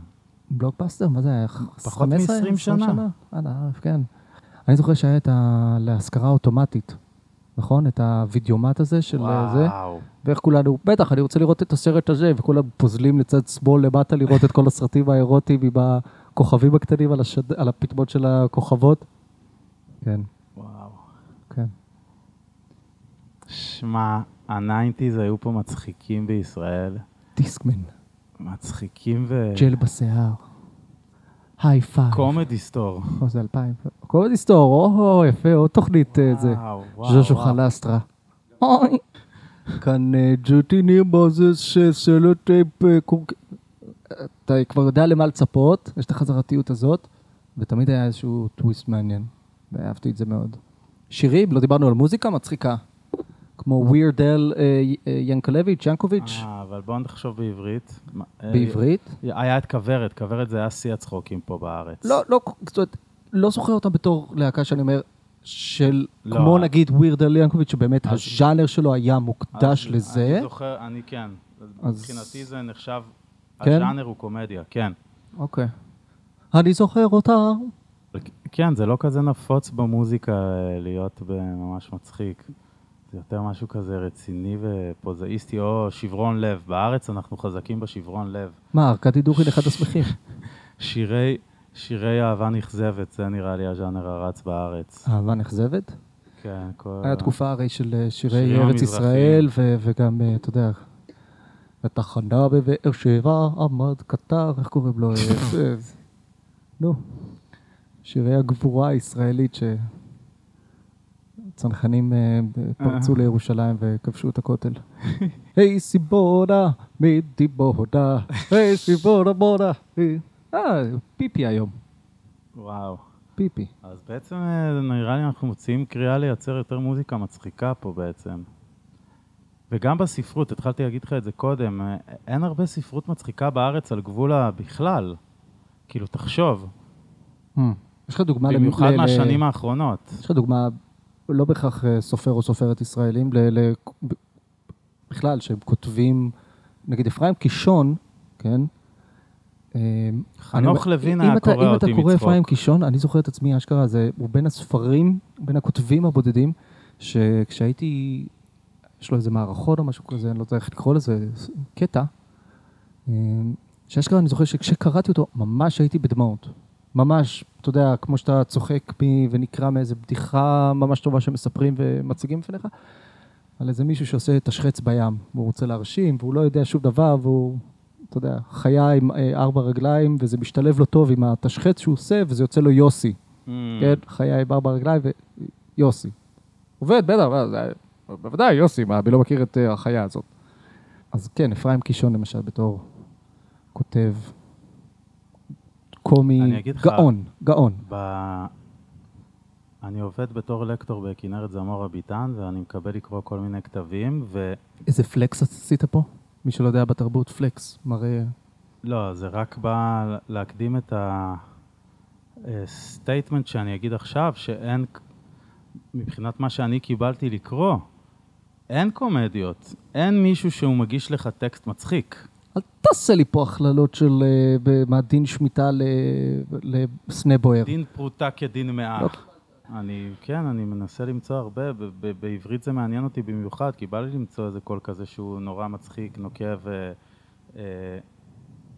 בלוקבאסטר? מה זה היה? פחות 15? מ-20 שנה. אנא, כן. אני זוכר שהיה את ה... להשכרה אוטומטית, נכון? את הווידאומט הזה של אה, זה. וואו. ואיך כולנו, בטח, אני רוצה לראות את הסרט הזה, וכולם פוזלים לצד שמאל למטה לראות את כל הסרטים האירוטיים עם הכוכבים הקטנים על, השד... על הפטמות של הכוכבות. וואו. כן. שמע, ה nineties היו פה מצחיקים בישראל. דיסקמן, מצחיקים ו... ג'ל בשיער, היי פייב. קומדי סטור. או, זה אלפיים. קומדי סטור, או, יפה, עוד תוכנית אה, זה. וואו, וואו, ז'וז'ו. חלסטרה. אוי. כאן אה, ג'וטי ניר מוזס אה, קורק... אתה כבר יודע למה לצפות, יש את החזרתיות הזאת, ותמיד היה איזשהו טוויסט מעניין, ואהבתי את זה מאוד. שירים, לא דיברנו על מוזיקה, מצחיקה. כמו ווירדל ינקלביץ', ינקוביץ', אה, אבל בואו נחשוב בעברית. אה, בעברית. היה את כוורת, כוורת זה היה שיא הצחוקים פה בארץ. לא, לא, זאת אומרת, לא זוכר אותה בתור להקה שאני אומר, של, לא. כמו נגיד ווירדל ינקוביץ', שבאמת אז- הז'אנר שלו היה מוקדש אז לזה. אני זוכר, אני כן. אז- מבחינתי זה נחשב, כן? הז'אנר הוא קומדיה, כן. אוקיי. אני זוכר אותה. כן, זה לא כזה נפוץ במוזיקה אה, להיות ממש מצחיק. זה יותר משהו כזה רציני ופוזאיסטי, או שברון לב. בארץ אנחנו חזקים בשברון לב. מה, ארכדי דוכין אחד השמחים. שירי, שירי אהבה נכזבת, זה נראה לי הז'אנר הרץ בארץ. אהבה נכזבת. כן, כל... היה תקופה הרי של אה, שירי ארץ המזרחיים. ישראל, ו- וגם, אה, אתה יודע, בתחנה בבאר שבע עמד קטר, איך קוראים לו? אה, נו, שירי הגבורה הישראלית שצנחנים אה, פרצו לירושלים וכבשו את הכותל. היי סיבונה, מדיבונה, היי סיבונה בונה. היי. אה, פיפי היום, וואו. פיפי. אז בעצם אה, נראה לי אנחנו מוציאים קריאה לייצר יותר מוזיקה מצחיקה פה בעצם. וגם בספרות, התחלתי להגיד לך את זה קודם, אה, אין הרבה ספרות מצחיקה בארץ על גבול הבכלל. כאילו, תחשוב, Hmm. יש לך דוגמה במיוחד מהשנים האחרונות. יש לך דוגמה, לא בהכרח אה, סופר או סופרת ישראלים, ל, ל, ב- בכלל, שהם כותבים, נגיד אפרים קישון, כן? אה, חנוך לוין היה קורא אותי אם אתה קורא מצחוק. אפרים קישון, אני זוכר את עצמי, אשכרה, זה, הוא בין הספרים, בין הכותבים הבודדים, שכשהייתי, יש לו איזה מערכון או משהו כזה, אני לא יודע איך לקרוא לזה, קטע, אה, שאשכרה אני זוכר שכשקראתי אותו, ממש הייתי בדמעות. ממש, אתה יודע, כמו שאתה צוחק מ- ונקרא מאיזה בדיחה ממש טובה שמספרים ומציגים בפניך, על איזה מישהו שעושה תשחץ בים, והוא רוצה להרשים, והוא לא יודע שום דבר, והוא, אתה יודע, חיה עם אה, ארבע רגליים, וזה משתלב לו טוב עם התשחץ שהוא עושה, וזה יוצא לו יוסי. Mm, כן, חיה עם ארבע רגליים ויוסי. עובד, בטח, בוודאי, יוסי, מה, מי לא מכיר את אה, החיה הזאת. אז כן, אפרים קישון למשל, בתור כותב קומי, גאון, גאון. ב... אני עובד בתור לקטור בכנרת זמורה ביטן, ואני מקבל לקרוא כל מיני כתבים, ו... איזה flex עשית פה? מי שלא יודע בתרבות, flex, מראה... לא, זה רק בא להקדים את ה statement שאני אגיד עכשיו, שאין, מבחינת מה שאני קיבלתי לקרוא, אין קומדיות. אין מישהו שהוא מגיש לך טקסט מצחיק. אל תעשה לי פה הכללות של אה, מה דין שמיטה לסנה בוער. דין פרוטה כדין מאה. לא. אני, כן, אני מנסה למצוא הרבה, בעברית זה מעניין אותי במיוחד, כי בא לי למצוא איזה קול כזה שהוא נורא מצחיק, נוקב, ו... אה,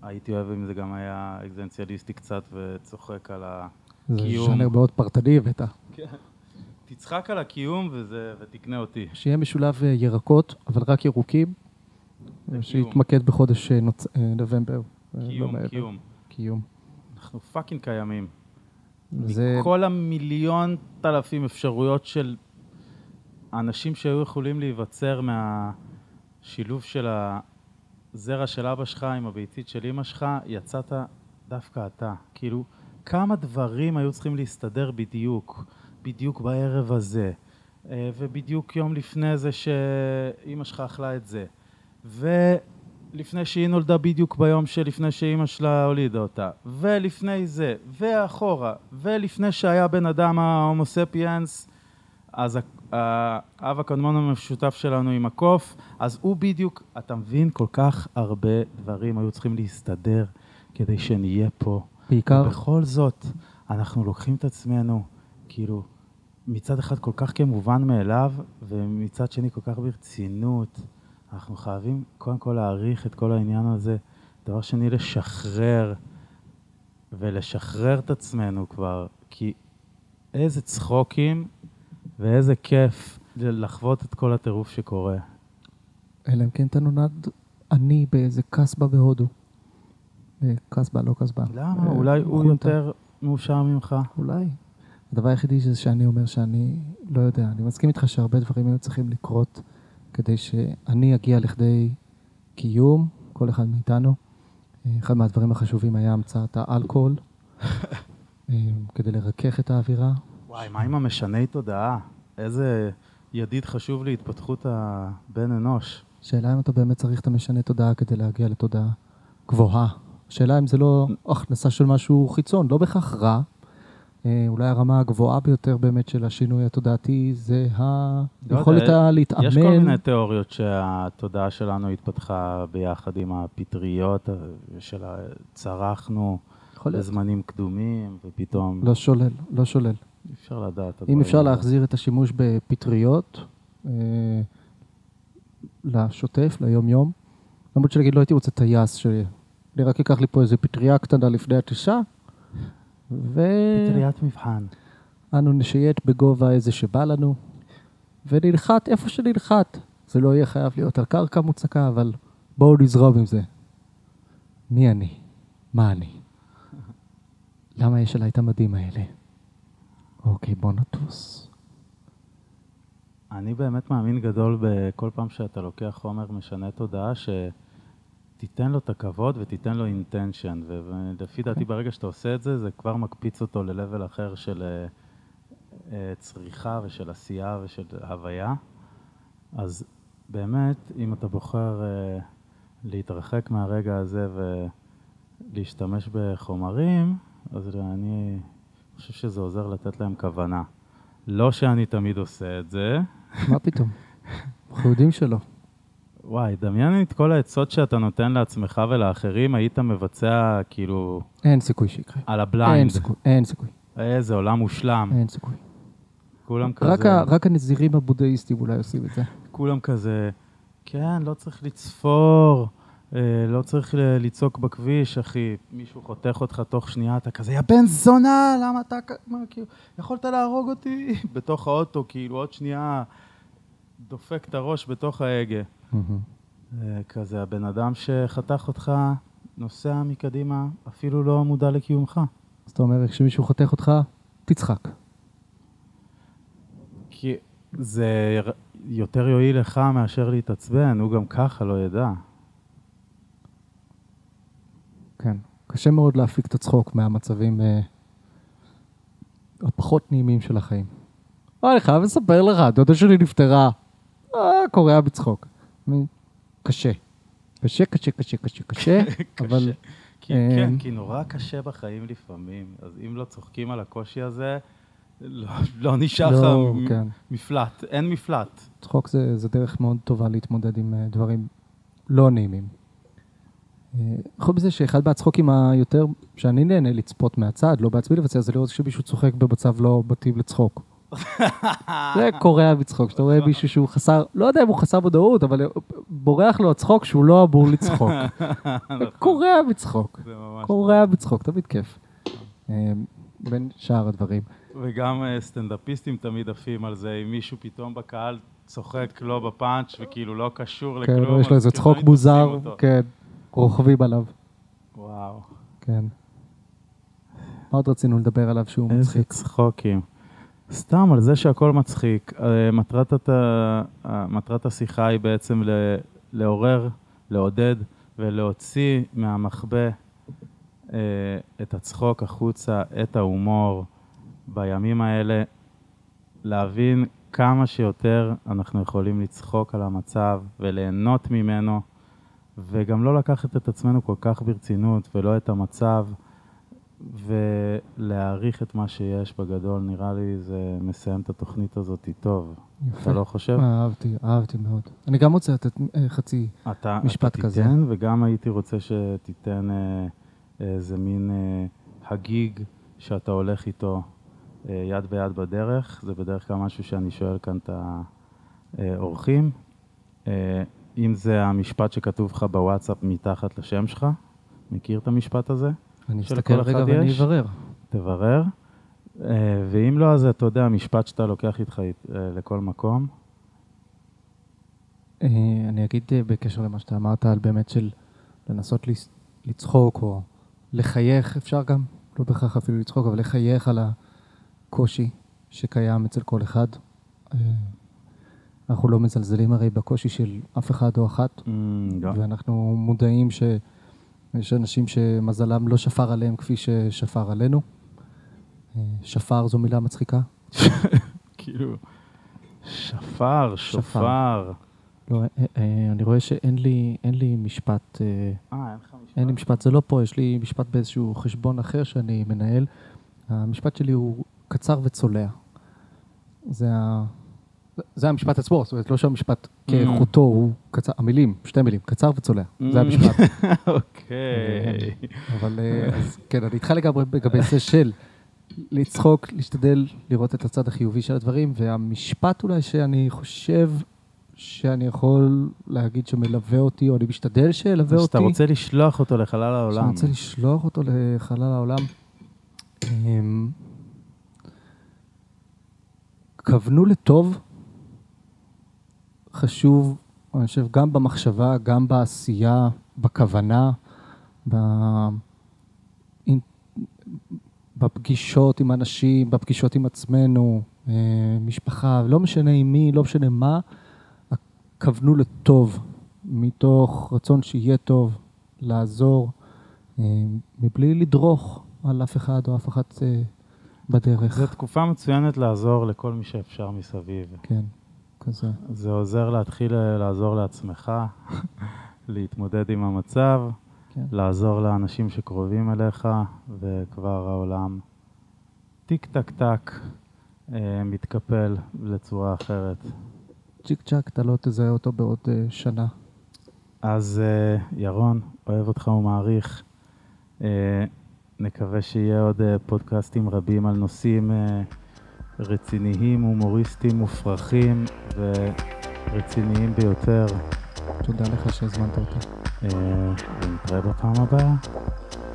הייתי אוהב אם זה גם היה אקזנציאליסטי קצת וצוחק על זה הקיום. ז'אנר מאוד פרטני הבאת. תצחק על הקיום וזה, ותקנה אותי. שיהיה משולב אה, ירקות, אבל רק ירוקים. שיתמקד בחודש אה, אה, נובמבר. אה, לא קיום. קיום. קיום. אנחנו פאקינג קיימים. זה... מכל המיליון אלפים אפשרויות של אנשים שהיו יכולים להיווצר מהשילוב של הזרע של אבא שלך עם הביצית של אמא שלך, יצאת דווקא אתה. כאילו, כמה דברים היו צריכים להסתדר בדיוק, בדיוק בערב הזה, ובדיוק יום לפני זה שאימא שלך אכלה את זה. ולפני שהיא נולדה בדיוק ביום שלפני שאימא שלה הולידה אותה, ולפני זה, ואחורה, ולפני שהיה בן אדם ההומוספיאנס, אז האב הקדמון המשותף שלנו עם הקוף, אז הוא בדיוק, אתה מבין, כל כך הרבה דברים היו צריכים להסתדר כדי שנהיה פה. בעיקר, ובכל זאת, אנחנו לוקחים את עצמנו, כאילו, מצד אחד כל כך כמובן מאליו, ומצד שני כל כך ברצינות. אנחנו חייבים קודם כל להעריך את כל העניין הזה. דבר שני, לשחרר, ולשחרר את עצמנו כבר, כי איזה צחוקים ואיזה כיף לחוות את כל הטירוף שקורה. אלא אם כן אתה נולד עני באיזה קסבה בהודו. אה, קסבה, לא קסבה. למה? אה, אולי הוא חונטה. יותר מאושר ממך. אולי. הדבר היחידי זה שאני אומר שאני לא יודע. אני מסכים איתך שהרבה דברים היו צריכים לקרות כדי שאני אגיע לכדי קיום, כל אחד מאיתנו. אה, אחד מהדברים החשובים היה המצאת האלכוהול, אה, כדי לרכך את האווירה. וואי, מה עם המשני תודעה? איזה ידיד חשוב להתפתחות הבן אנוש. שאלה אם אתה באמת צריך את המשנה תודעה כדי להגיע לתודעה גבוהה. השאלה אם זה לא הכנסה של משהו חיצון, לא בהכרח רע. אה, אולי הרמה הגבוהה ביותר באמת של השינוי התודעתי זה לא היכולת יודע, להתאמן. יש כל מיני תיאוריות שהתודעה שלנו התפתחה ביחד עם הפטריות, של ה- צרחנו. בזמנים קדומים, ופתאום לא שולל, לא שולל. אפשר לדעת. אם אפשר. להחזיר את השימוש בפטריות אה, לשוטף, ליום-יום, למרות שנגיד לא הייתי רוצה טייס, שאני רק אקח לי פה איזה פטריה קטנה לפני הטיסה, ואנו פטריית מבחן. נשייט בגובה איזה שבא לנו, וננחת איפה שננחת. זה לא יהיה חייב להיות על קרקע מוצקה, אבל בואו נזרום עם זה. מי אני? מה אני? למה יש עליי את המדים האלה? אוקיי, בוא נטוס. אני באמת מאמין גדול בכל פעם שאתה לוקח חומר משנה תודעה, שתיתן לו את הכבוד ותיתן לו אינטנשן. ולפי דעתי, ברגע שאתה עושה את זה, זה כבר מקפיץ אותו ל-level אחר של אה, אה, צריכה ושל עשייה ושל הוויה. אז באמת, אם אתה בוחר אה, להתרחק מהרגע הזה ולהשתמש בחומרים, אז אני חושב שזה עוזר לתת להם כוונה. לא שאני תמיד עושה את זה. מה פתאום? אנחנו יודעים שלא. וואי, דמיין את כל העצות שאתה נותן לעצמך ולאחרים, היית מבצע כאילו אין סיכוי שיקרה. על אין ה blind. סיכוי, אין סיכוי, איזה עולם מושלם. אין סיכוי. כולם רק, כזה, ה, רק הנזירים הבודהיסטים אולי עושים את זה. כולם כזה, כן, לא צריך לצפור, אה, לא צריך לצעוק בכביש, אחי. מישהו חותך אותך תוך שנייה, אתה כזה, יא בן זונה, למה אתה. מה, כאילו, יכולת להרוג אותי? בתוך האוטו, כאילו, עוד שנייה דופק את הראש בתוך ההגה. אה, כזה, הבן אדם שחתך אותך נוסע מקדימה, אפילו לא מודע לקיומך. אז אתה אומר, כשמישהו חותך אותך, תצחק. כי זה יותר יועיל לך מאשר להתעצבן, הוא גם ככה לא ידע. כן. קשה מאוד להפיק את הצחוק מהמצבים אה, הפחות נעימים של החיים. אני חייב לספר לך, דודה שלי נפטרה. אה, קורע בצחוק. קשה. קשה, קשה, קשה, קשה, קשה, אבל... כי, אה, כן, כי נורא קשה בחיים לפעמים, אז אם לא צוחקים על הקושי הזה, לא, לא נשאר לך לא, מ- כן. מפלט, אין מפלט. צחוק זה, זה דרך מאוד טובה להתמודד עם אה, דברים לא נעימים. חוץ מזה שאחד מהצחוקים היותר, שאני נהנה לצפות מהצד, לא בעצמי לבצע, זה לראות שמישהו צוחק במצב לא מתאים לצחוק. זה קורע בצחוק, שאתה רואה מישהו שהוא חסר, לא יודע אם הוא חסר מודעות, אבל בורח לו הצחוק שהוא לא אמור לצחוק. קורע בצחוק. קורע בצחוק, תמיד כיף. אה, בין שאר הדברים. וגם אה, סטנדאפיסטים תמיד עפים על זה, אם מישהו פתאום בקהל צוחק לא בפאנץ' וכאילו לא קשור כן, לכלום, יש לו איזה כאילו צחוק תופסים מוזר. כן, רוכבים עליו. וואו. כן. מה עוד רצינו לדבר עליו שהוא איזה מצחיק? צחוקים. סתם על זה שהכל מצחיק. אה, מטרת, הת... אה, מטרת השיחה היא בעצם ל- לעורר, לעודד ולהוציא מהמחבא אה, את הצחוק החוצה, את ההומור בימים האלה, להבין כמה שיותר אנחנו יכולים לצחוק על המצב וליהנות ממנו, וגם לא לקחת את עצמנו כל כך ברצינות ולא את המצב. ולהעריך את מה שיש בגדול, נראה לי זה מסיים את התוכנית הזאת טוב. יפה. אתה לא חושב? אהבתי, אהבתי מאוד. אני גם רוצה לתת אה, חצי... אתה, משפט אתה כזה. תיתן, וגם הייתי רוצה שתיתן אה, איזה מין אה, הגיג שאתה הולך איתו אה, יד ביד בדרך. זה בדרך כלל משהו שאני שואל כאן את האורחים. אה, אם זה המשפט שכתוב לך בוואטסאפ מתחת לשם שלך, מכיר את המשפט הזה? אני אסתכל רגע ואני? אברר. תברר. אה, ואם לא, אז אתה יודע, משפט שאתה לוקח איתך אית- אה, לכל מקום. אה, אני אגיד אה, בקשר למה שאתה אמרת על באמת של לנסות לס- לצחוק או לחייך, אפשר גם, לא בהכרח אפילו לצחוק, אבל לחייך על הקושי שקיים אצל כל אחד. אה, אנחנו לא מזלזלים הרי בקושי של אף אחד או אחת, Mm, גם. ואנחנו מודעים שיש אנשים שמזלם לא שפר עליהם כפי ששפר עלינו. אה, שפר זו מילה מצחיקה. כאילו, שפר, שופר. לא, אה, אה, אני רואה שאין לי, אין לי משפט, אה, אין לך משפט? אין לי משפט, זה לא פה, יש לי משפט באיזשהו חשבון אחר שאני מנהל. המשפט שלי הוא קצר וצולע. זה, ה... זה המשפט עצמו, זאת אומרת, לא שהמשפט כאיכותו הוא קצר, המילים, שתי מילים, קצר וצולע, זה Mm. המשפט. אוקיי. אבל אה, אז כן, אני איתך לגמרי לגבי זה של לצחוק, להשתדל לראות את הצד החיובי של הדברים, והמשפט אולי שאני חושב שאני יכול להגיד שמלווה אותי, או אני משתדל שילווה אותי. שאתה רוצה לשלוח אותו לחלל העולם. שאני רוצה לשלוח אותו לחלל העולם. אמ, כוונו לטוב, חשוב, אני חושב, גם במחשבה, גם בעשייה, בכוונה, ב... בפגישות עם אנשים, בפגישות עם עצמנו, אה, משפחה, לא משנה עם מי, לא משנה מה, כוונו לטוב, מתוך רצון שיהיה טוב, לעזור, אה, מבלי לדרוך על אף אחד או אף אחת אה, בדרך. זו תקופה מצוינת לעזור לכל מי שאפשר מסביב. כן, כזה. זה עוזר להתחיל אה, לעזור לעצמך, להתמודד עם המצב, כן. לעזור לאנשים שקרובים אליך, וכבר העולם טיק טק טק אה, מתקפל לצורה אחרת. צ'יק צ'אק, אתה לא תזהה אותו בעוד אה, שנה. אז אה, ירון, אוהב אותך ומעריך. אה, נקווה שיהיה עוד פודקאסטים רבים על נושאים רציניים, הומוריסטיים, מופרכים ורציניים ביותר. תודה לך שהזמנת אותי. אה, ונתראה בפעם הבאה.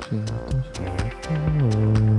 שיהיה טוב.